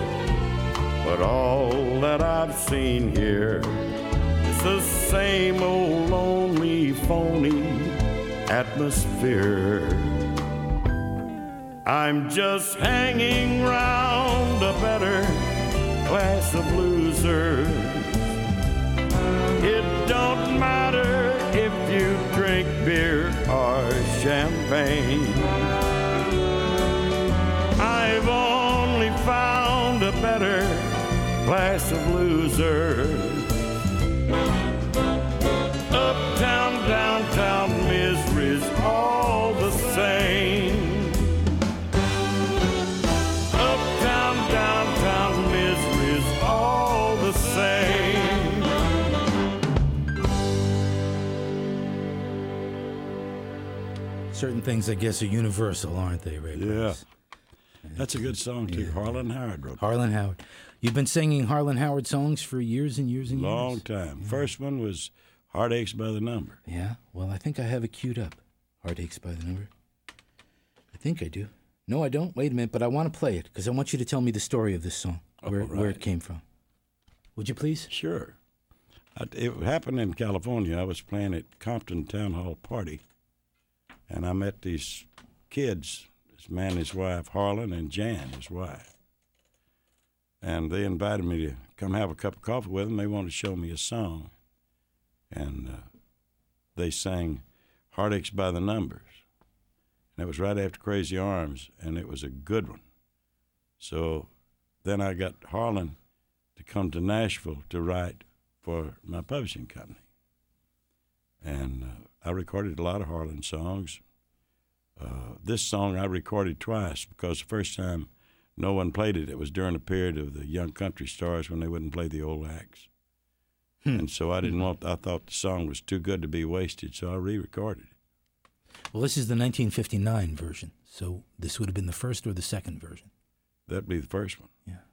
but all that I've seen here is the same old lonely, phony atmosphere. I'm just hanging round a better class of losers. It don't matter if you drink beer or champagne. I've only found a better class of losers. Things, I guess, are universal, aren't they, Ray? Yeah. Price? That's a good song, too. Harlan Howard wrote Harlan Howard. You've been singing Harlan Howard songs for years and years and years. Long time. First one was Heartaches by the Number. Yeah. Well, I think I have it queued up. Heartaches by the number. I think I do. No, I don't. Wait a minute, but I want to play it because I want you to tell me the story of this song, where, where it came from. Would you please? Sure. I, it happened in California. I was playing at Compton Town Hall Party, and I met these kids, this man and his wife, Harlan, and Jan, his wife. And they invited me to come have a cup of coffee with them. They wanted to show me a song. And uh, they sang Heartaches by the Numbers. And it was right after Crazy Arms, and it was a good one. So then I got Harlan to come to Nashville to write for my publishing company. And uh, I recorded a lot of Harlan songs. Uh, this song I recorded twice because the first time no one played it, it was during a period of the young country stars when they wouldn't play the old acts. And so I didn't want, I thought the song was too good to be wasted, so I re recorded it. Well, this is the 1959 version, so this would have been the first or the second version. That'd be the first one. Heartache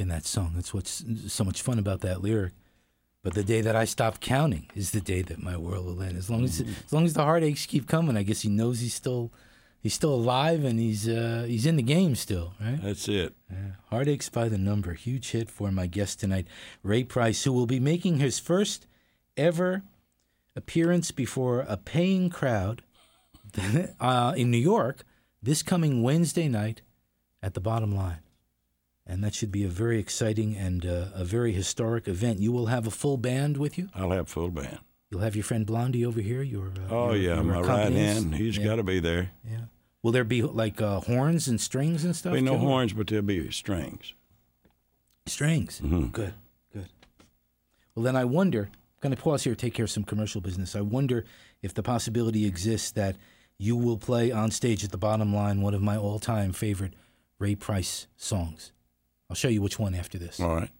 in that song. That's what's so much fun about that lyric. But the day that I stop counting is the day that my world will end. As long as as long as the heartaches keep coming, I guess he knows he's still he's still alive and he's uh, he's in the game still, right? That's it. Heartaches by the Number, huge hit for my guest tonight, Ray Price, who will be making his first ever appearance before a paying crowd uh, in New York this coming Wednesday night at the Bottom Line. And that should be a very exciting and uh, a very historic event. You will have a full band with you. I'll have full band. You'll have your friend Blondie over here. Your uh, Oh, your- yeah, your my right hand. He's Yeah. got to be there. Yeah. Will there be like uh, horns and strings and stuff? Be no too? horns, but there'll be strings. Strings. Mhm. Good. Good. Well, then I wonder. I'm going to pause here, take care of some commercial business. I wonder if the possibility exists that you will play on stage at the bottom line one of my all-time favorite Ray Price songs. I'll show you which one after this. All right.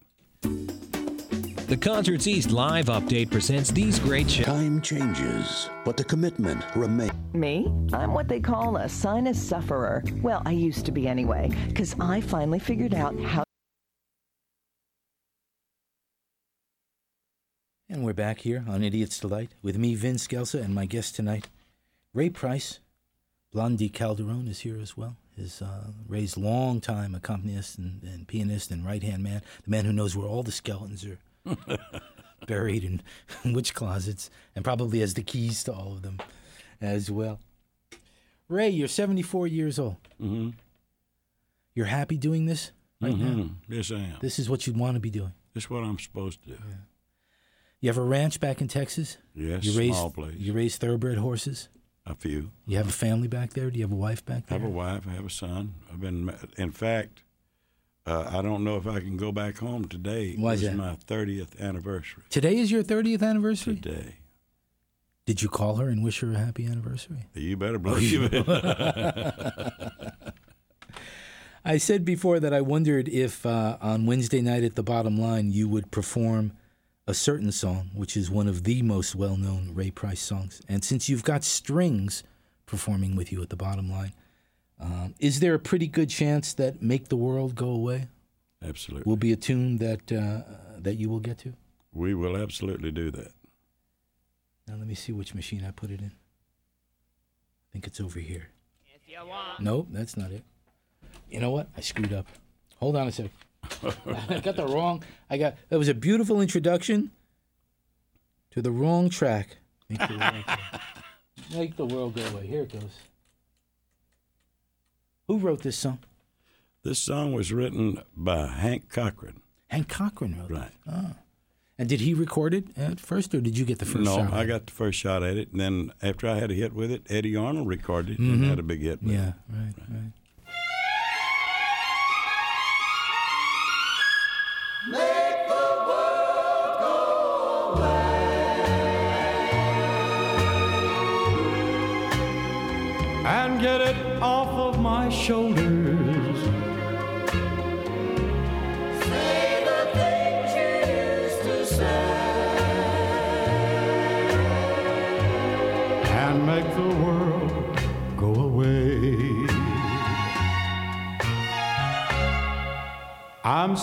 The Concerts East live update presents these great shows. Time changes, but the commitment remains. Me? I'm what they call a sinus sufferer. Well, I used to be anyway, because I finally figured out how. And we're back here on Idiot's Delight with me, Vin Scelsa, and my guest tonight, Ray Price. Blondie Calderon is here as well. His uh, Ray's longtime accompanist and, and pianist and right hand man, the man who knows where all the skeletons are buried in which closets, and probably has the keys to all of them as well. Ray, you're 74 years old. Mm-hmm. You're happy doing this right now? Mhm. Yes, I am. This is what you'd want to be doing. This is what I'm supposed to do. You have a ranch back in Texas? Yes, you raise, small place. You raise thoroughbred horses? A few. You have a family back there? Do you have a wife back there? I have a wife. I have a son. I've been. In fact, uh, I don't know if I can go back home today. Why is It's that? my 30th anniversary Today is your 30th anniversary? today. Did you call her and wish her a happy anniversary? You better Oh, believe it. I said before that I wondered if uh, on Wednesday night at the bottom line you would perform a certain song, which is one of the most well known Ray Price songs. And since you've got strings performing with you at the bottom line, um, is there a pretty good chance that Make the World Go Away Absolutely. will be a tune that, uh, that you will get to? We will absolutely do that. Now let me see which machine I put it in. I think it's over here. Nope, that's not it. You know what? I screwed up. Hold on a sec. I got the wrong. I got. That was a beautiful introduction to the wrong track. Make the world, go, make the world go away. Here it goes. Who wrote this song? This song was written by Hank Cochran. Hank Cochran wrote Right. it. Oh. And did he record it at first, or did you get the first no, shot? No, I got the first shot at it, and then after I had a hit with it, Eddy Arnold recorded it and Mhm. had a big hit with Yeah, it. right, right. and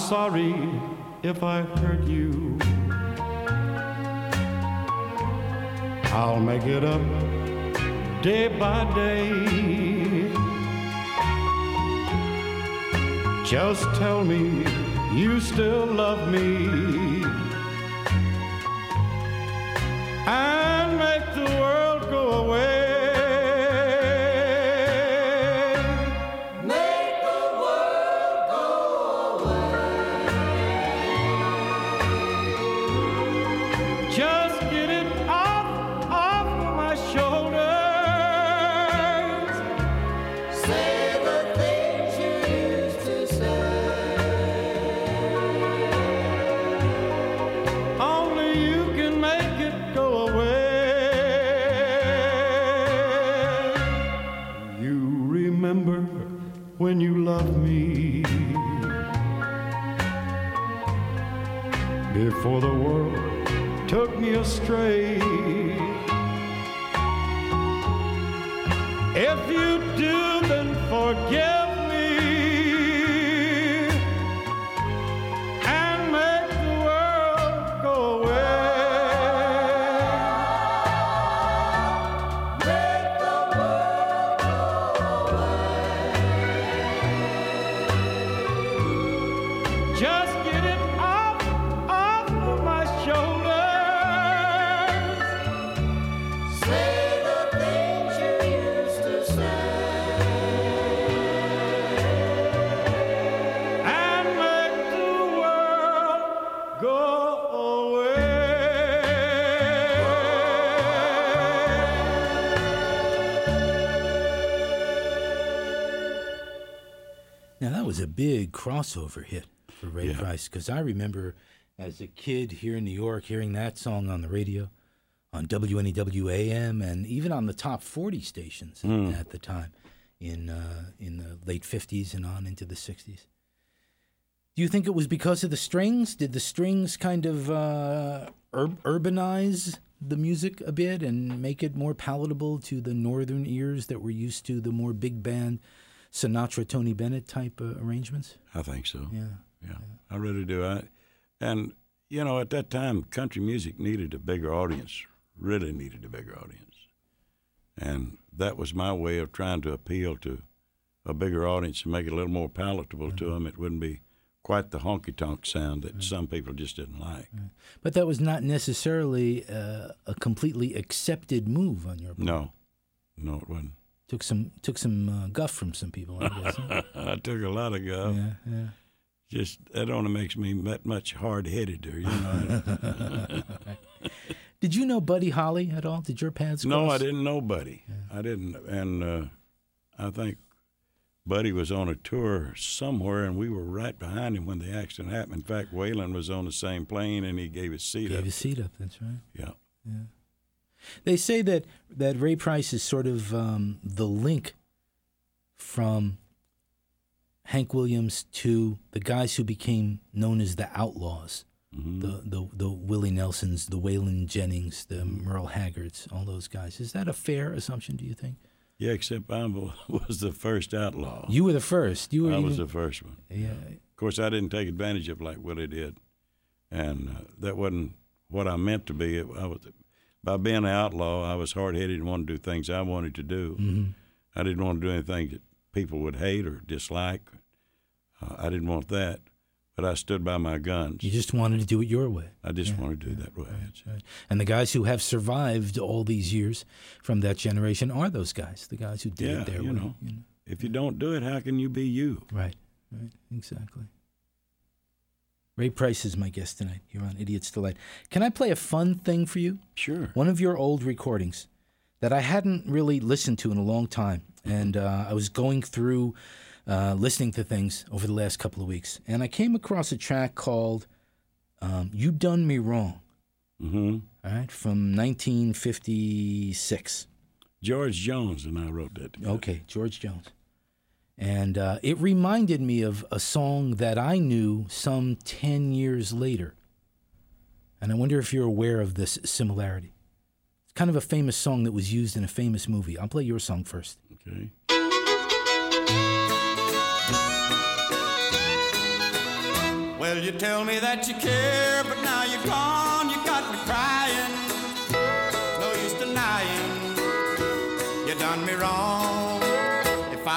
sorry if I hurt you. I'll make it up day by day. Just tell me you still love me. and make the world before the world took me astray. If you do, big crossover hit for Ray Yeah. Price because I remember as a kid here in New York hearing that song on the radio, on WNEW AM, and even on the top 40 stations Mm. at the time in uh, in the late 50s and on into the 60s. Do you think it was because of the strings? Did the strings kind of uh, ur- urbanize the music a bit and make it more palatable to the northern ears that were used to the more big band Sinatra, Tony Bennett type uh, arrangements? I think so. Yeah. Yeah, I really do. I, and you know, at that time, country music needed a bigger audience. Really needed a bigger audience, and that was my way of trying to appeal to a bigger audience and make it a little more palatable to them. It wouldn't be quite the honky tonk sound that some people just didn't like. But that was not necessarily uh, a completely accepted move on your part. No, no, it wasn't. Took some took some uh, guff from some people, I guess. huh? I took a lot of guff. yeah, yeah. Just that only makes me that much hard headed, you know. Did you know Buddy Holly at all? Did your paths no, cross? I didn't know Buddy. I didn't, and uh, I think Buddy was on a tour somewhere, and we were right behind him when the accident happened. In fact, Waylon was on the same plane, and he gave his seat Gave up. his seat up. That's right. Yeah. Yeah. They say that that Ray Price is sort of um, the link from Hank Williams to the guys who became known as the Outlaws. Mm-hmm. The, the the Willie Nelsons, the Waylon Jennings, the Merle Haggards, all those guys. Is that a fair assumption? Do you think? Yeah, except I was the first outlaw. You were the first. You were. I was the first one. Yeah. Of course, I didn't take advantage of like Willie did, and uh, that wasn't what I meant to be. It, I was by being an outlaw, I was hard headed and wanted to do things I wanted to do. Mhm. I didn't want to do anything that people would hate or dislike. Uh, I didn't want that, but I stood by my guns. You just wanted to do it your way. I just wanted to do that way. That's right. And the guys who have survived all these years from that generation are those guys, the guys who did Yeah, it their you way. know. you know. If you don't do it, how can you be you? Right, right, exactly. Ray Price is my guest tonight You're on Idiot's Delight. Can I play a fun thing for you? Sure. One of your old recordings that I hadn't really listened to in a long time. And uh, I was going through uh, listening to things over the last couple of weeks. And I came across a track called um, You Done Me Wrong. Mm-hmm. All right, from 1956. George Jones and I wrote that. Together. Okay, George Jones. And uh, it reminded me of a song that I knew some 10 years later. And I wonder if you're aware of this similarity. It's kind of a famous song that was used in a famous movie. I'll play your song first. Okay. Well, you tell me that you care, but now you're gone. You got me crying. No use denying. You done me wrong.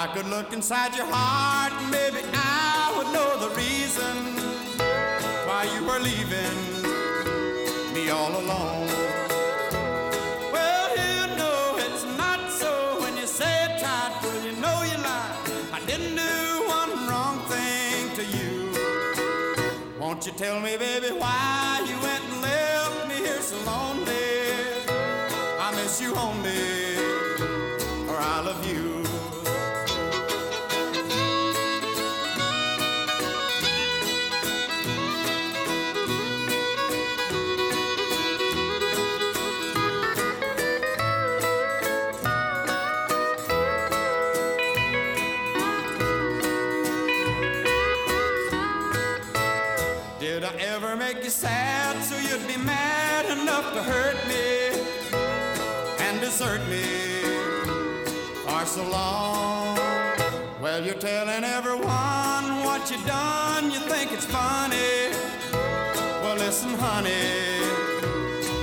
I could look inside your heart, maybe I would know the reason why you were leaving me all alone. Well, you know it's not so when you say it right. Well, you know you lied. I didn't do one wrong thing to you. Won't you tell me, baby, why you went and left me here so lonely? I miss you only, or I love you. Desert me for so long? Well, you're telling everyone what you done, you think it's funny. Well, listen, honey,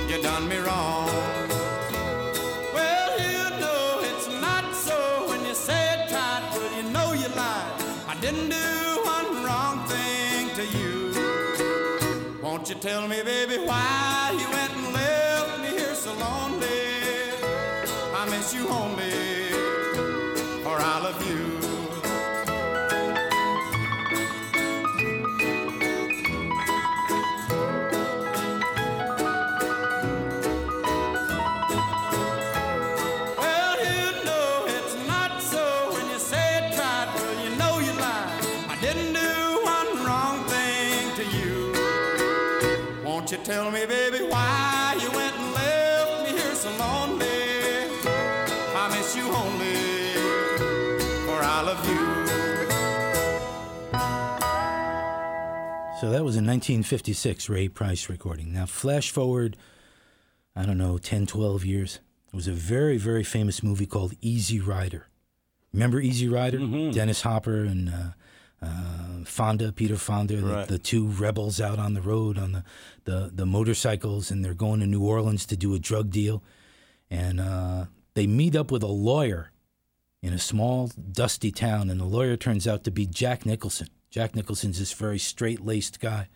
you done me wrong. Well, you know it's not so when you say it right. Well, you know you lied. I didn't do one wrong thing to you. Won't you tell me, baby, why You only, or I love you. So that was a 1956 Ray Price recording. Now, flash forward, I don't know, 10, 12 years. It was a very, very famous movie called Easy Rider. Remember Easy Rider? Mm-hmm. Dennis Hopper and uh, uh, Fonda, Peter Fonda, the, the two rebels out on the road on the, the, the motorcycles, and they're going to New Orleans to do a drug deal. And uh, they meet up with a lawyer in a small, dusty town, and the lawyer turns out to be Jack Nicholson. Jack Nicholson's this very straight laced guy.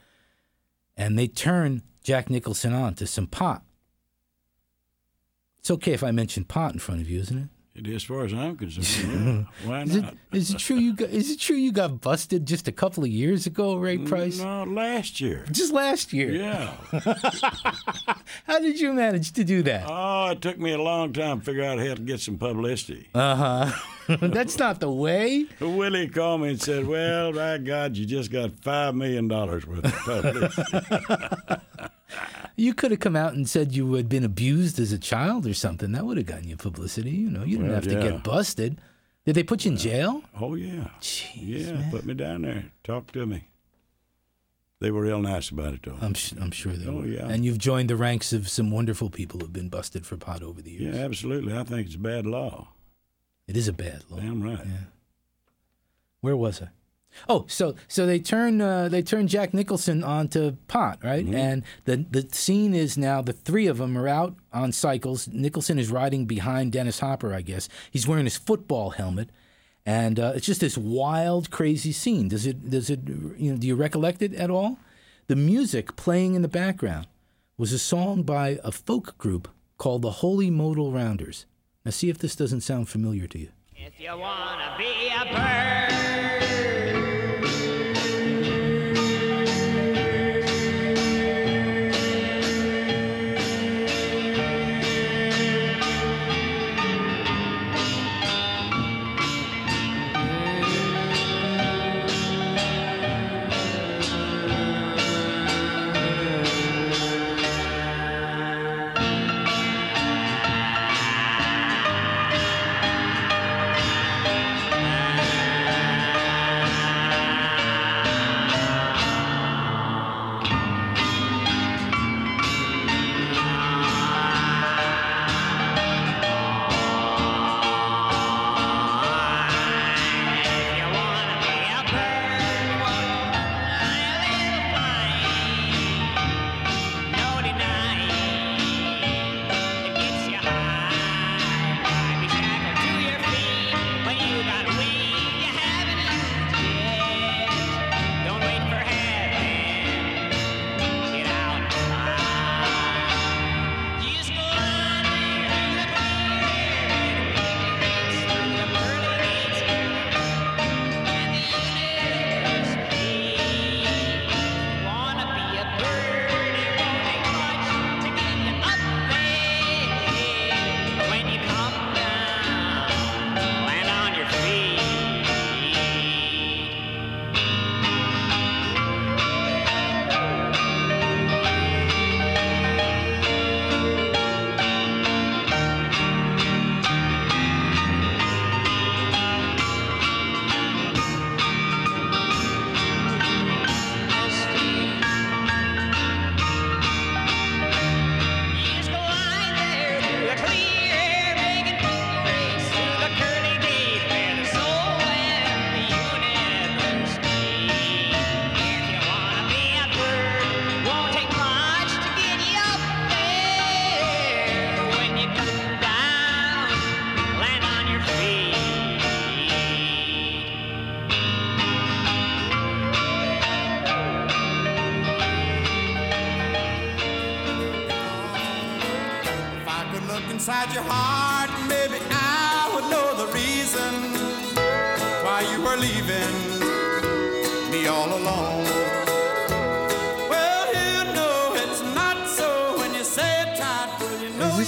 And they turn Jack Nicholson on to some pot. It's okay if I mention pot in front of you, isn't it? It is, as far as I'm concerned. yeah. Why Is it, not? is it true you got, is it true you got busted just a couple of years ago, Ray Price? No, last year. Just last year. Yeah. How did you manage to do that? Oh, it took me a long time to figure out how to get some publicity. Uh huh. That's not the way. Willie called me and said, "Well, by God, you just got five million dollars worth of publicity." You could have come out and said you had been abused as a child or something. That would have gotten you publicity. You know, you didn't Well, have to yeah. get busted. Did they put you in jail? oh yeah, Jeez, yeah. man. Put me down there. Talk to me. They were real nice about it, though. I'm sh- I'm sure they Oh, were. yeah. And you've joined the ranks of some wonderful people who've been busted for pot over the years. yeah, absolutely. I think it's a bad law. It is a bad law. Damn right. Yeah. Where was I? Oh, so so they turn uh, they turn Jack Nicholson onto pot, right? Mm-hmm. And the the scene is now the three of them are out on cycles. Nicholson is riding behind Dennis Hopper, I guess. He's wearing his football helmet, and uh, it's just this wild, crazy scene. Does it does it you know do you recollect it at all? The music playing in the background was a song by a folk group called the Holy Modal Rounders. Now see if this doesn't sound familiar to you. If you wanna be a bird,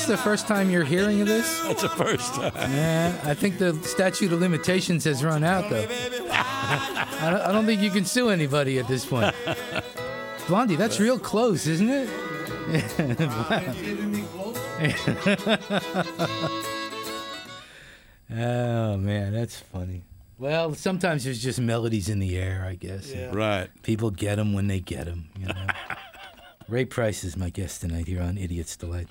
this the first time you're hearing of this? That's the first time. Yeah, I think the statute of limitations has run out, though. I don't, I don't think you can sue anybody at this point. Blondie, that's real close, isn't it? oh man, that's funny. Well, sometimes there's just melodies in the air, I guess. Yeah. Right. People get them when they get them. You know. Ray Price is my guest tonight here on Idiot's Delight.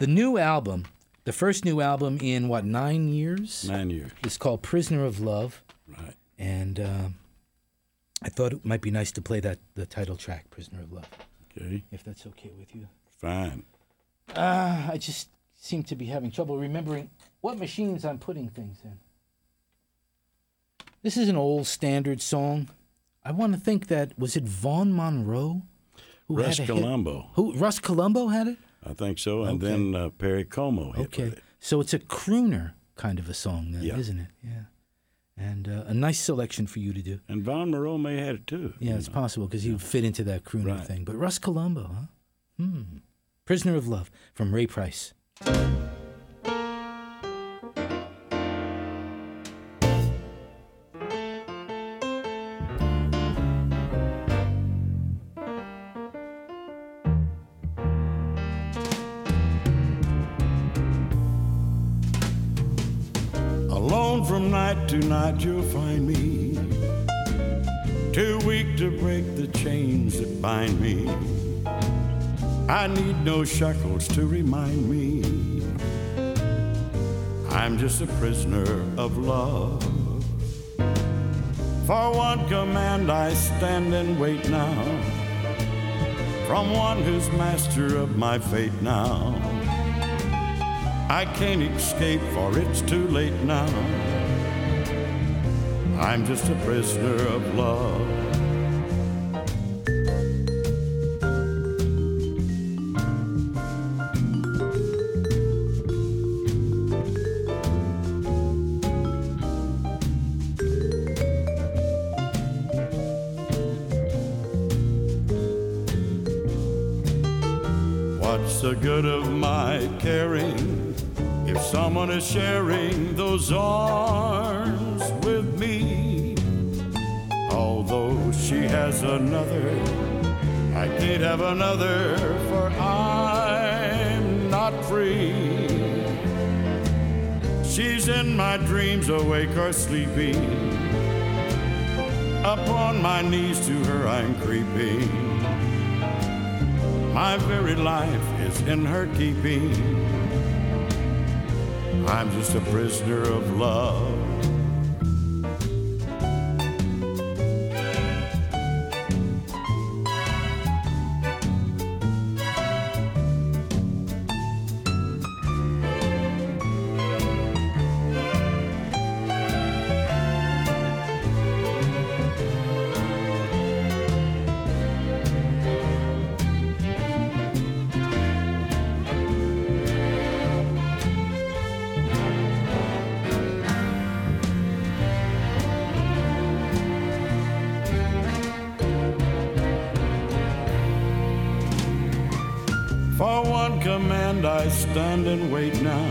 The new album, the first new album in what nine years? Nine years. It's called Prisoner of Love. Right. And um, I thought it might be nice to play that the title track, Prisoner of Love. Okay. If that's okay with you. Fine. Uh, I just seem to be having trouble remembering what machines I'm putting things in. This is an old standard song I want to think that was it Vaughn Monroe who Russ had a hit? Columbo. Who Russ Columbo had it? I think so. And Okay. then uh, Perry Como hit Okay, it. so it's a crooner kind of a song, then, Yeah. isn't it? Yeah, and uh, a nice selection for you to do. And Vaughn Monroe may have had it too. Yeah, it's possible because he would fit into that crooner Right. thing. But Russ Columbo, huh? Hmm. Prisoner of Love from Ray Price. From night to night, you'll find me. Too weak to break the chains that bind me. I need no shackles to remind me. I'm just a prisoner of love. For one command, I stand and wait now. From one who's master of my fate now. I can't escape, for it's too late now. I'm just a prisoner of love. Another, for I'm not free. She's in my dreams, awake or sleeping. Upon my knees to her I'm creeping. My very life is in her keeping. I'm just a prisoner of love. One command I stand and wait now.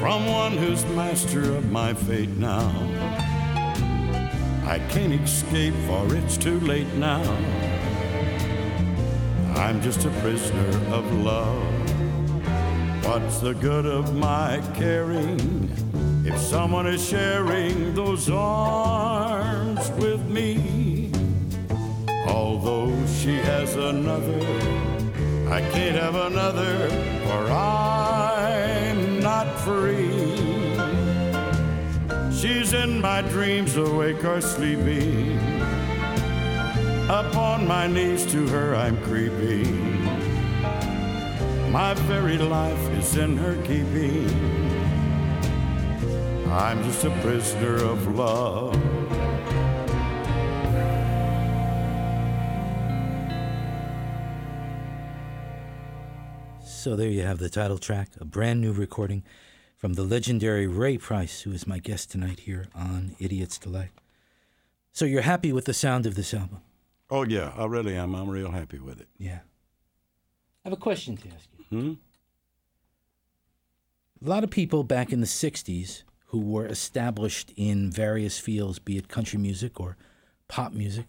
From one who's master of my fate now. I can't escape, for it's too late now. I'm just a prisoner of love. What's the good of my caring if someone is sharing those arms with me? Although she has another, I can't have another, for I'm not free. She's in my dreams, awake or sleeping. Upon my knees to her I'm creeping. My very life is in her keeping. I'm just a prisoner of love. So there you have the title track, a brand new recording from the legendary Ray Price, who is my guest tonight here on Idiot's Delight. So you're happy with the sound of this album? Oh yeah, I really am. I'm real happy with it. Yeah. I have a question to ask you. Hmm? A lot of people back in the 60s who were established in various fields, be it country music or pop music,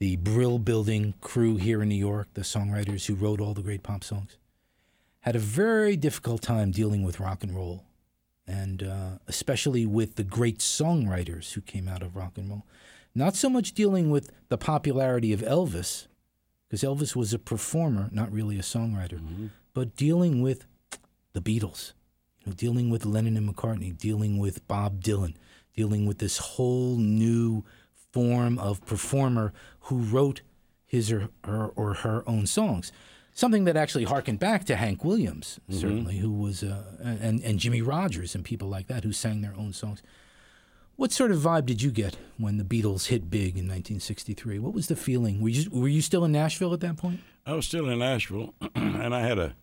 the Brill Building crew here in New York, the songwriters who wrote all the great pop songs, had a very difficult time dealing with rock and roll, and uh, especially with the great songwriters who came out of rock and roll. Not so much dealing with the popularity of Elvis, because Elvis was a performer, not really a songwriter, but dealing with the Beatles, you know, dealing with Lennon and McCartney, dealing with Bob Dylan, dealing with this whole new form of performer who wrote his or her, or her own songs. Something that actually harkened back to Hank Williams, certainly, who was, uh, and, and Jimmie Rodgers and people like that who sang their own songs. What sort of vibe did you get when the Beatles hit big in 1963? What was the feeling? Were you were you still in Nashville at that point? I was still in Nashville, and I had a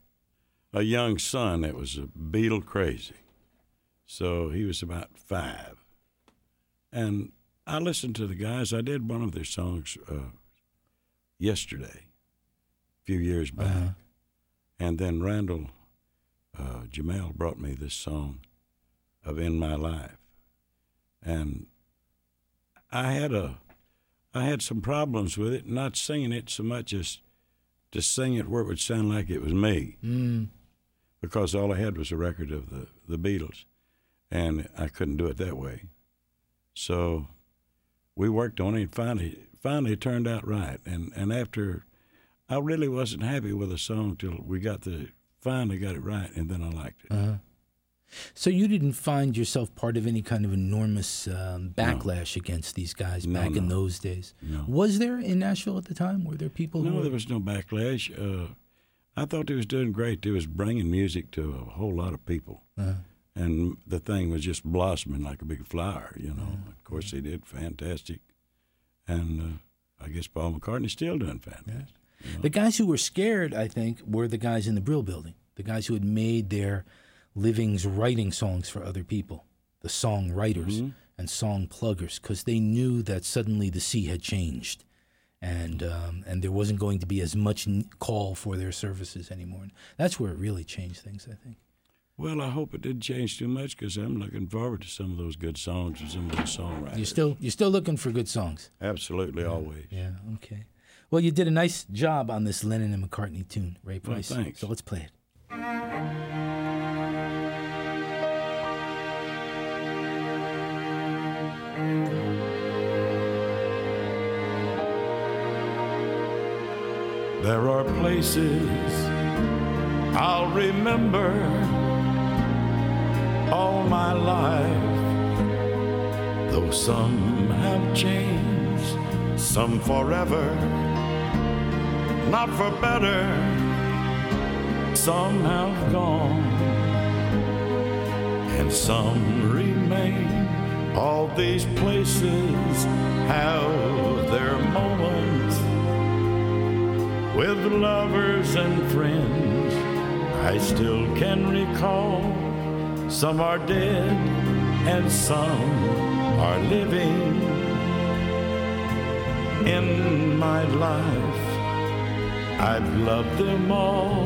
a young son that was a Beatle crazy. So he was about five, and I listened to the guys. I did one of their songs uh, yesterday, few years back, Uh-huh. and then Randall uh, Jamail brought me this song of "In My Life," and I had a I had some problems with it, not singing it so much as to sing it where it would sound like it was me, Mm. because all I had was a record of the the Beatles, and I couldn't do it that way. So we worked on it. And finally, finally, it turned out right. And and after, I really wasn't happy with the song till we got the finally got it right, and then I liked it. Uh-huh. So you didn't find yourself part of any kind of enormous um, backlash against these guys No, back in those days? No. Was there in Nashville at the time? Were there people? who No, were- there was no backlash. Uh, I thought they was doing great. They was bringing music to a whole lot of people, Uh-huh. and the thing was just blossoming like a big flower. You know. Of course, they did fantastic, and uh, I guess Paul McCartney's still doing fantastic. The guys who were scared, I think, were the guys in the Brill Building. The guys who had made their livings writing songs for other people, the songwriters Mm-hmm. and song pluggers, because they knew that suddenly the sea had changed, and um, and there wasn't going to be as much call for their services anymore. And that's where it really changed things, I think. Well, I hope it didn't change too much because I'm looking forward to some of those good songs and some of those songwriters. You're still you're still looking for good songs. Absolutely, always. Yeah. Okay. Well, you did a nice job on this Lennon and McCartney tune, Ray Well, Price. thanks. So let's play it. There are places I'll remember all my life. Though some have changed, some forever, not for better, some have gone, and some remain. All these places have their moments with lovers and friends. I still can recall some are dead and some are living in my life. I've loved them all.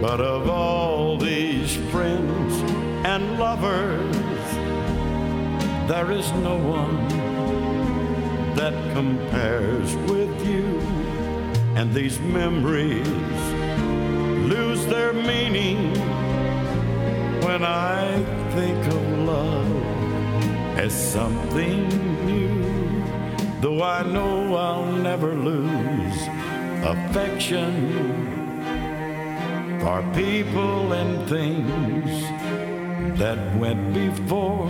But of all these friends and lovers, there is no one that compares with you. And these memories lose their meaning when I think of love as something new. Though I know I'll never lose affection for people and things that went before.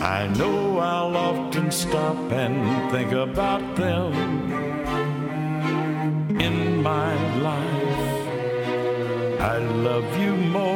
I know I'll often stop and think about them in my life. I love you more.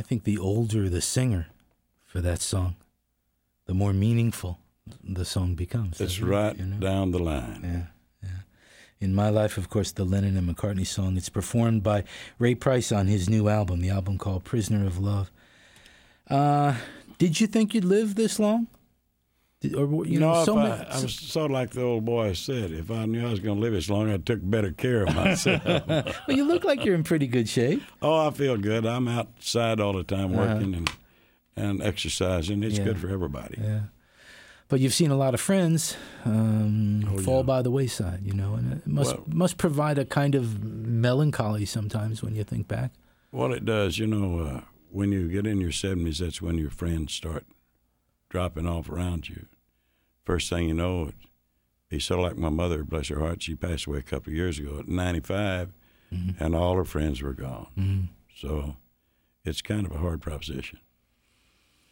I think the older the singer for that song, the more meaningful the song becomes. It's doesn't it? right down the line. Yeah, yeah. In my life, of course, the Lennon and McCartney song. It's performed by Ray Price on his new album, the album called "Prisoner of Love." Uh, did you think you'd live this long? Or you know, so I, I was sort of like the old boy said. If I knew I was going to live as long, I took better care of myself. well, you look like you're in pretty good shape. oh, I feel good. I'm outside all the time Uh-huh. working and and exercising. It's Yeah. good for everybody. Yeah. But you've seen a lot of friends um, Oh, fall by the wayside, you know, and it must Well- must provide a kind of melancholy sometimes when you think back. Well, it does, you know, uh, when you get in your 70s, that's when your friends start dropping off around you. First thing you know, it, it's sort of like my mother, bless her heart. She passed away a couple of years ago at 95, and all her friends were gone. Mhm. So it's kind of a hard proposition.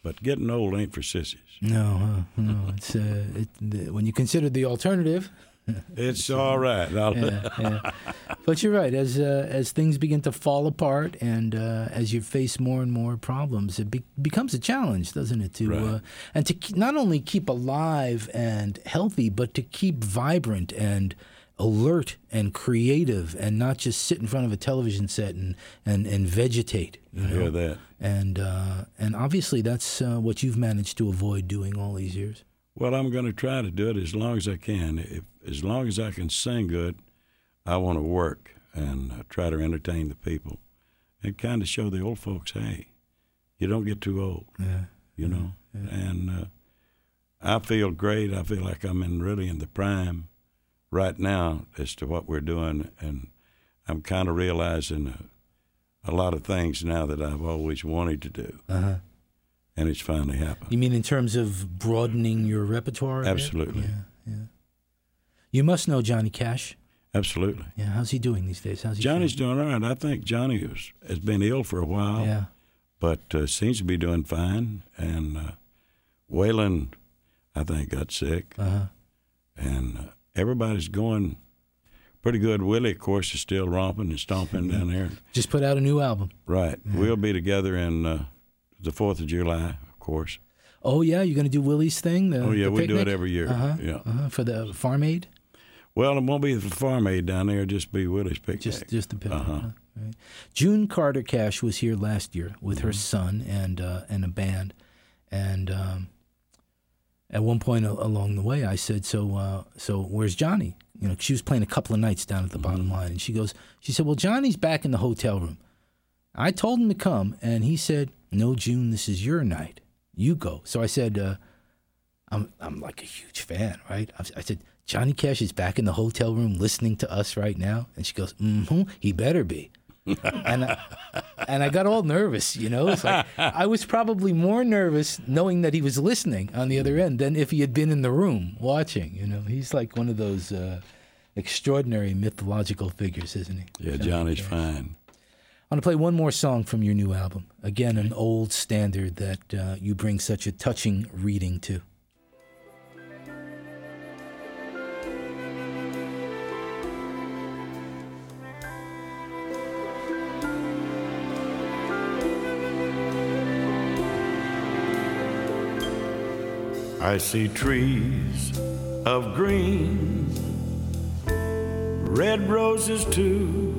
But getting old ain't for sissies. No, uh, no, it's uh, it, the, when you consider the alternative. It's all right. Yeah, yeah. But you're right. As uh, as things begin to fall apart, and uh, as you face more and more problems, it be- becomes a challenge, doesn't it? To uh, and to ke- not only keep alive and healthy, but to keep vibrant and alert and creative, and not just sit in front of a television set and and, and vegetate. You I hear that. And uh, and obviously that's uh, what you've managed to avoid doing all these years. Well, I'm going to try to do it as long as I can. If, as long as I can sing good, I want to work and uh, try to entertain the people and kind of show the old folks, hey, you don't get too old. Yeah. You know? And uh, I feel great. I feel like I'm in really in the prime right now as to what we're doing. And I'm kind of realizing uh, a lot of things now that I've always wanted to do. Uh-huh. And it's finally happened. You mean in terms of broadening your repertoire? Absolutely. Yeah, yeah. You must know Johnny Cash. Absolutely. Yeah, how's he doing these days? How's he? Johnny's doing all right. I think Johnny was, has been ill for a while. Yeah. But uh, seems to be doing fine. And uh, Waylon, I think, got sick. Uh-huh. And uh, everybody's going pretty good. Willie, of course, is still romping and stomping down there. Just put out a new album. Right. We'll be together in uh, the 4th of July, of course. Oh yeah, you're gonna do Willie's thing. The, Oh, yeah, we do it every year. Uh-huh. Yeah. uh-huh. for the farm aid. Well, it won't be the farm aid down there, just be Willie's picnic. Just just the picnic. Uh-huh. huh? Right. June Carter Cash was here last year with her son and uh, and a band, and um, at one point a- along the way, I said, "So uh, so where's Johnny?" You know, she was playing a couple of nights down at the bottom line, and she goes, she said, "Well, Johnny's back in the hotel room." I told him to come, and he said, "No, June, this is your night. You go." So I said, uh, "I'm I'm like a huge fan, right?" I, I said, "Johnny Cash is back in the hotel room listening to us right now," and she goes, "Mm-hmm, he better be." and I, and I got all nervous, you know. It's like I was probably more nervous knowing that he was listening on the other end than if he had been in the room watching. You know, he's like one of those uh, extraordinary mythological figures, isn't he? Yeah, Johnny's fine. I want to play one more song from your new album. Again, an old standard that uh, you bring such a touching reading to. I see trees of green, red roses too.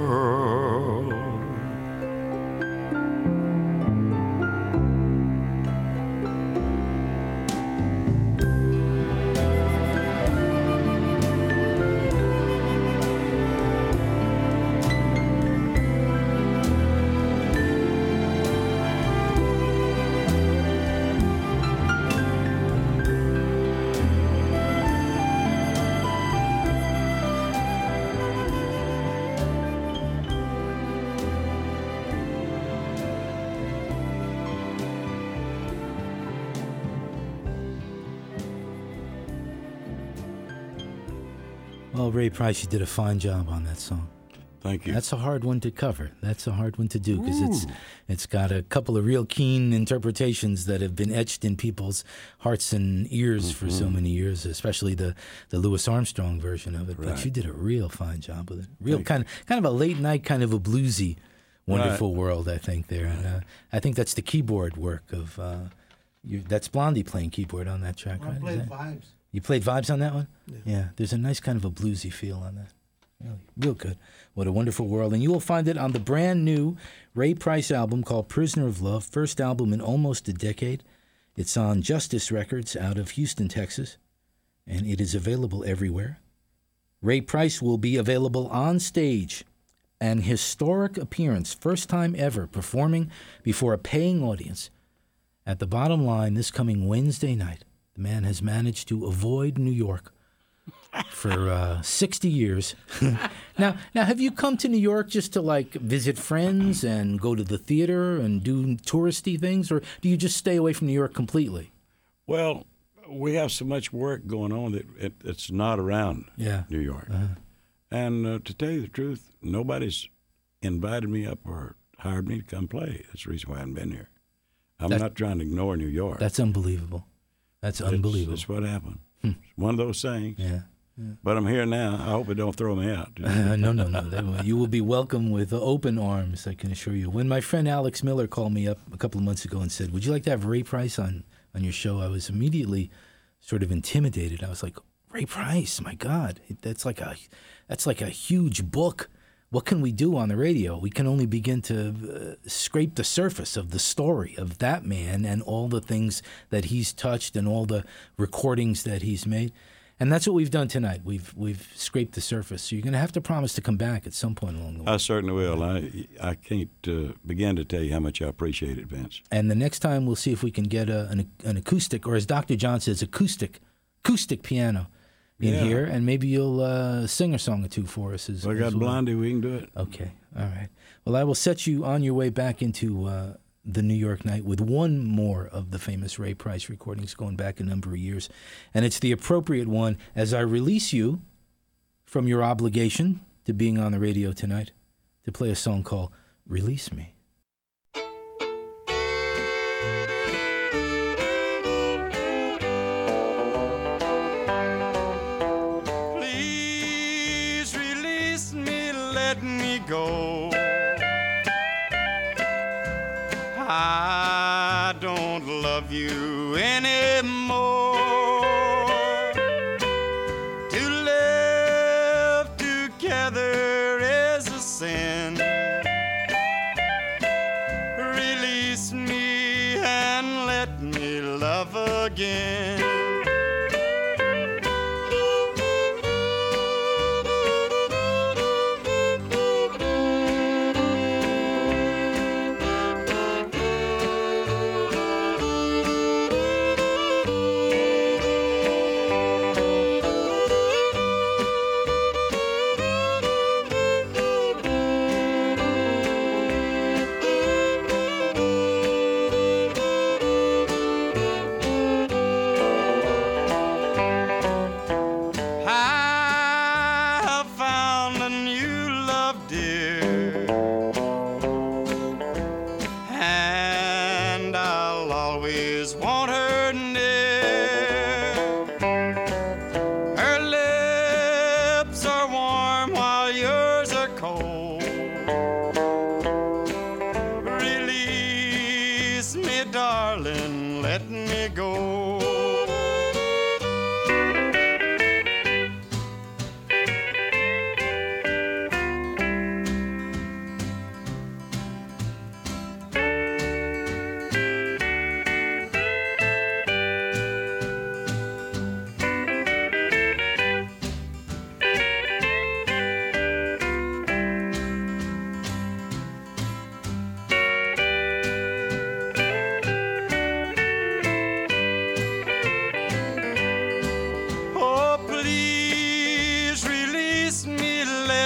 Well, Ray Price, you did a fine job on that song. Thank you. That's a hard one to cover. That's a hard one to do because it's it's got a couple of real keen interpretations that have been etched in people's hearts and ears for so Mhm. many years, especially the the Louis Armstrong version of it. But you did a real fine job with it. Real Thank kind of kind of a late night kind of a bluesy, wonderful Right. world. I think there, and uh, I think that's the keyboard work of. Uh, you, that's Blondie playing keyboard on that track, I right? Is played vibes. You played vibes on that one? Yeah. There's a nice kind of a bluesy feel on that. Really, real good. What a wonderful world. And you will find it on the brand new Ray Price album called Prisoner of Love, first album in almost a decade. It's on Justice Records out of Houston, Texas, and it is available everywhere. Ray Price will be available on stage, an historic appearance, first time ever performing before a paying audience. At the bottom line, this coming Wednesday night, man has managed to avoid New York for uh, 60 years. now, now, have you come to New York just to like visit friends and go to the theater and do touristy things, or do you just stay away from New York completely? Well, we have so much work going on that it, it's not around Yeah. New York. Uh-huh. And uh, to tell you the truth, nobody's invited me up or hired me to come play. That's the reason why I haven't been here. I'm not trying to ignore New York. That's unbelievable. That's It's- unbelievable. That's what happened. Hmm. One of those things. Yeah. But I'm here now. I hope it don't throw me out. Uh, no, no, no. Will- You will be welcome with open arms, I can assure you. When my friend Alex Miller called me up a couple of months ago and said, Would you like to have Ray Price on, on your show? I was immediately sort of intimidated. I was like, Ray Price, my God, that's like a, that's like a huge book. What can we do on the radio? We can only begin to uh, scrape the surface of the story of that man and all the things that he's touched and all the recordings that he's made. And that's what we've done tonight. We've we've scraped the surface. So you're going to have to promise to come back at some point along the way. I certainly will. I I can't uh, begin to tell you how much I appreciate it, Vince. And the next time we'll see if we can get a, an, an acoustic, or as Dr. John says, acoustic, acoustic piano in Yeah. here, and maybe you'll uh, sing a song or two for us. As, I as got well. Blondie. We can do it. Okay, all right. Well, I will set you on your way back into uh, the New York night with one more of the famous Ray Price recordings going back a number of years, and it's the appropriate one as I release you from your obligation to being on the radio tonight to play a song called "Release Me." You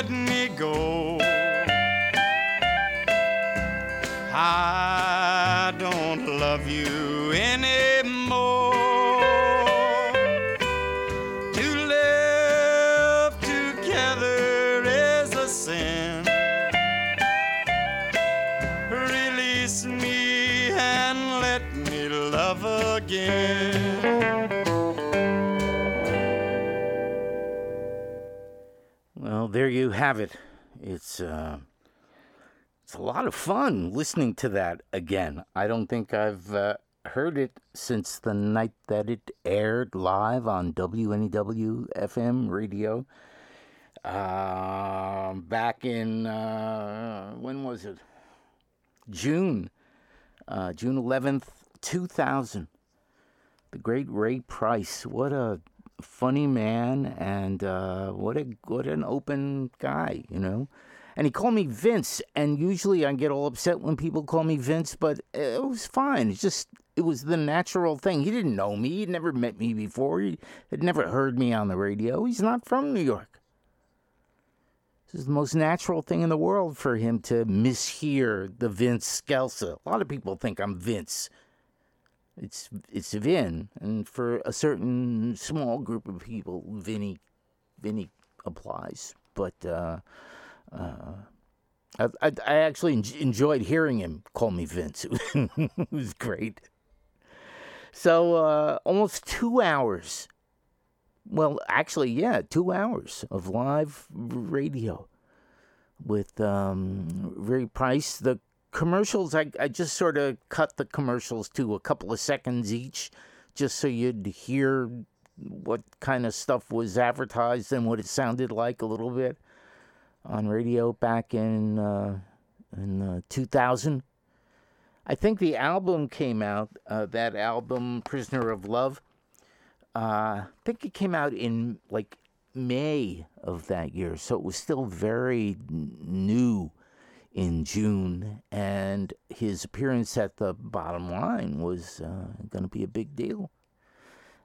let me go. I don't love you you have it. It's uh, it's a lot of fun listening to that again. I don't think I've uh, heard it since the night that it aired live on WNEW FM radio. Uh, back in uh, when was it? June, uh, June eleventh, two thousand. The great Ray Price. What a funny man, and uh, what a what an open guy, you know. And he called me Vince, and usually I get all upset when people call me Vince, but it was fine. It's just it was the natural thing. He didn't know me. He'd never met me before. He had never heard me on the radio. He's not from New York. This is the most natural thing in the world for him to mishear the Vin Scelsa. A lot of people think I'm Vince. It's it's Vin, and for a certain small group of people, Vinny, Vinny applies. But uh, uh, I, I I actually en- enjoyed hearing him call me Vince. it was great. So uh, almost two hours. Well, actually, yeah, two hours of live radio with um, Ray Price. The commercials, I, I just sort of cut the commercials to a couple of seconds each, just so you'd hear what kind of stuff was advertised and what it sounded like a little bit on radio back in uh, in uh, 2000. I think the album came out. Uh, that album, "Prisoner of Love." Uh, I think it came out in like May of that year, so it was still very new in June, and his appearance at the bottom line was uh, going to be a big deal,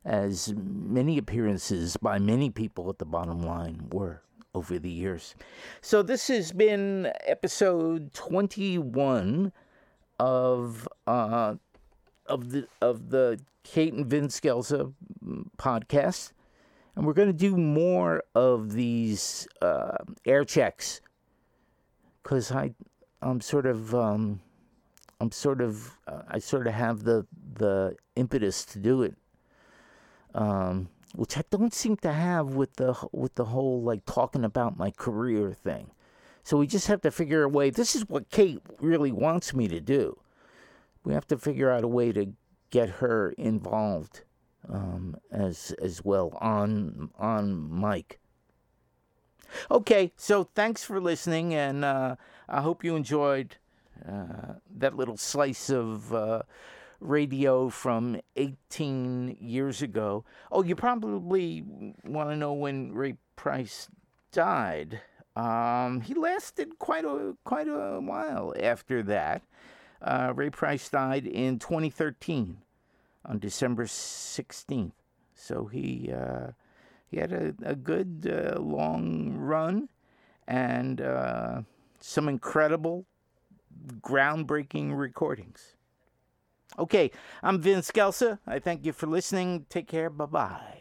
as many appearances by many people at the bottom line were over the years. So this has been episode 21 of uh, of the of the Kate and Vin Scelsa podcast, and we're going to do more of these uh, air checks because I I'm sort of um, I'm sort of uh, I sort of have the the impetus to do it, um, which I don't seem to have with the with the whole like talking about my career thing. So we just have to figure a way. This is what Kate really wants me to do. We have to figure out a way to get her involved um, as as well on on mic. Okay, so thanks for listening, and uh, I hope you enjoyed uh, that little slice of uh, radio from 18 years ago. Oh, you probably want to know when Ray Price died. Um, he lasted quite a quite a while after that. Uh, Ray Price died in 2013 on December 16th. So he uh, he had a, a good uh, long run and uh, some incredible, groundbreaking recordings. Okay, I'm Vin Scelsa. I thank you for listening. Take care. Bye bye.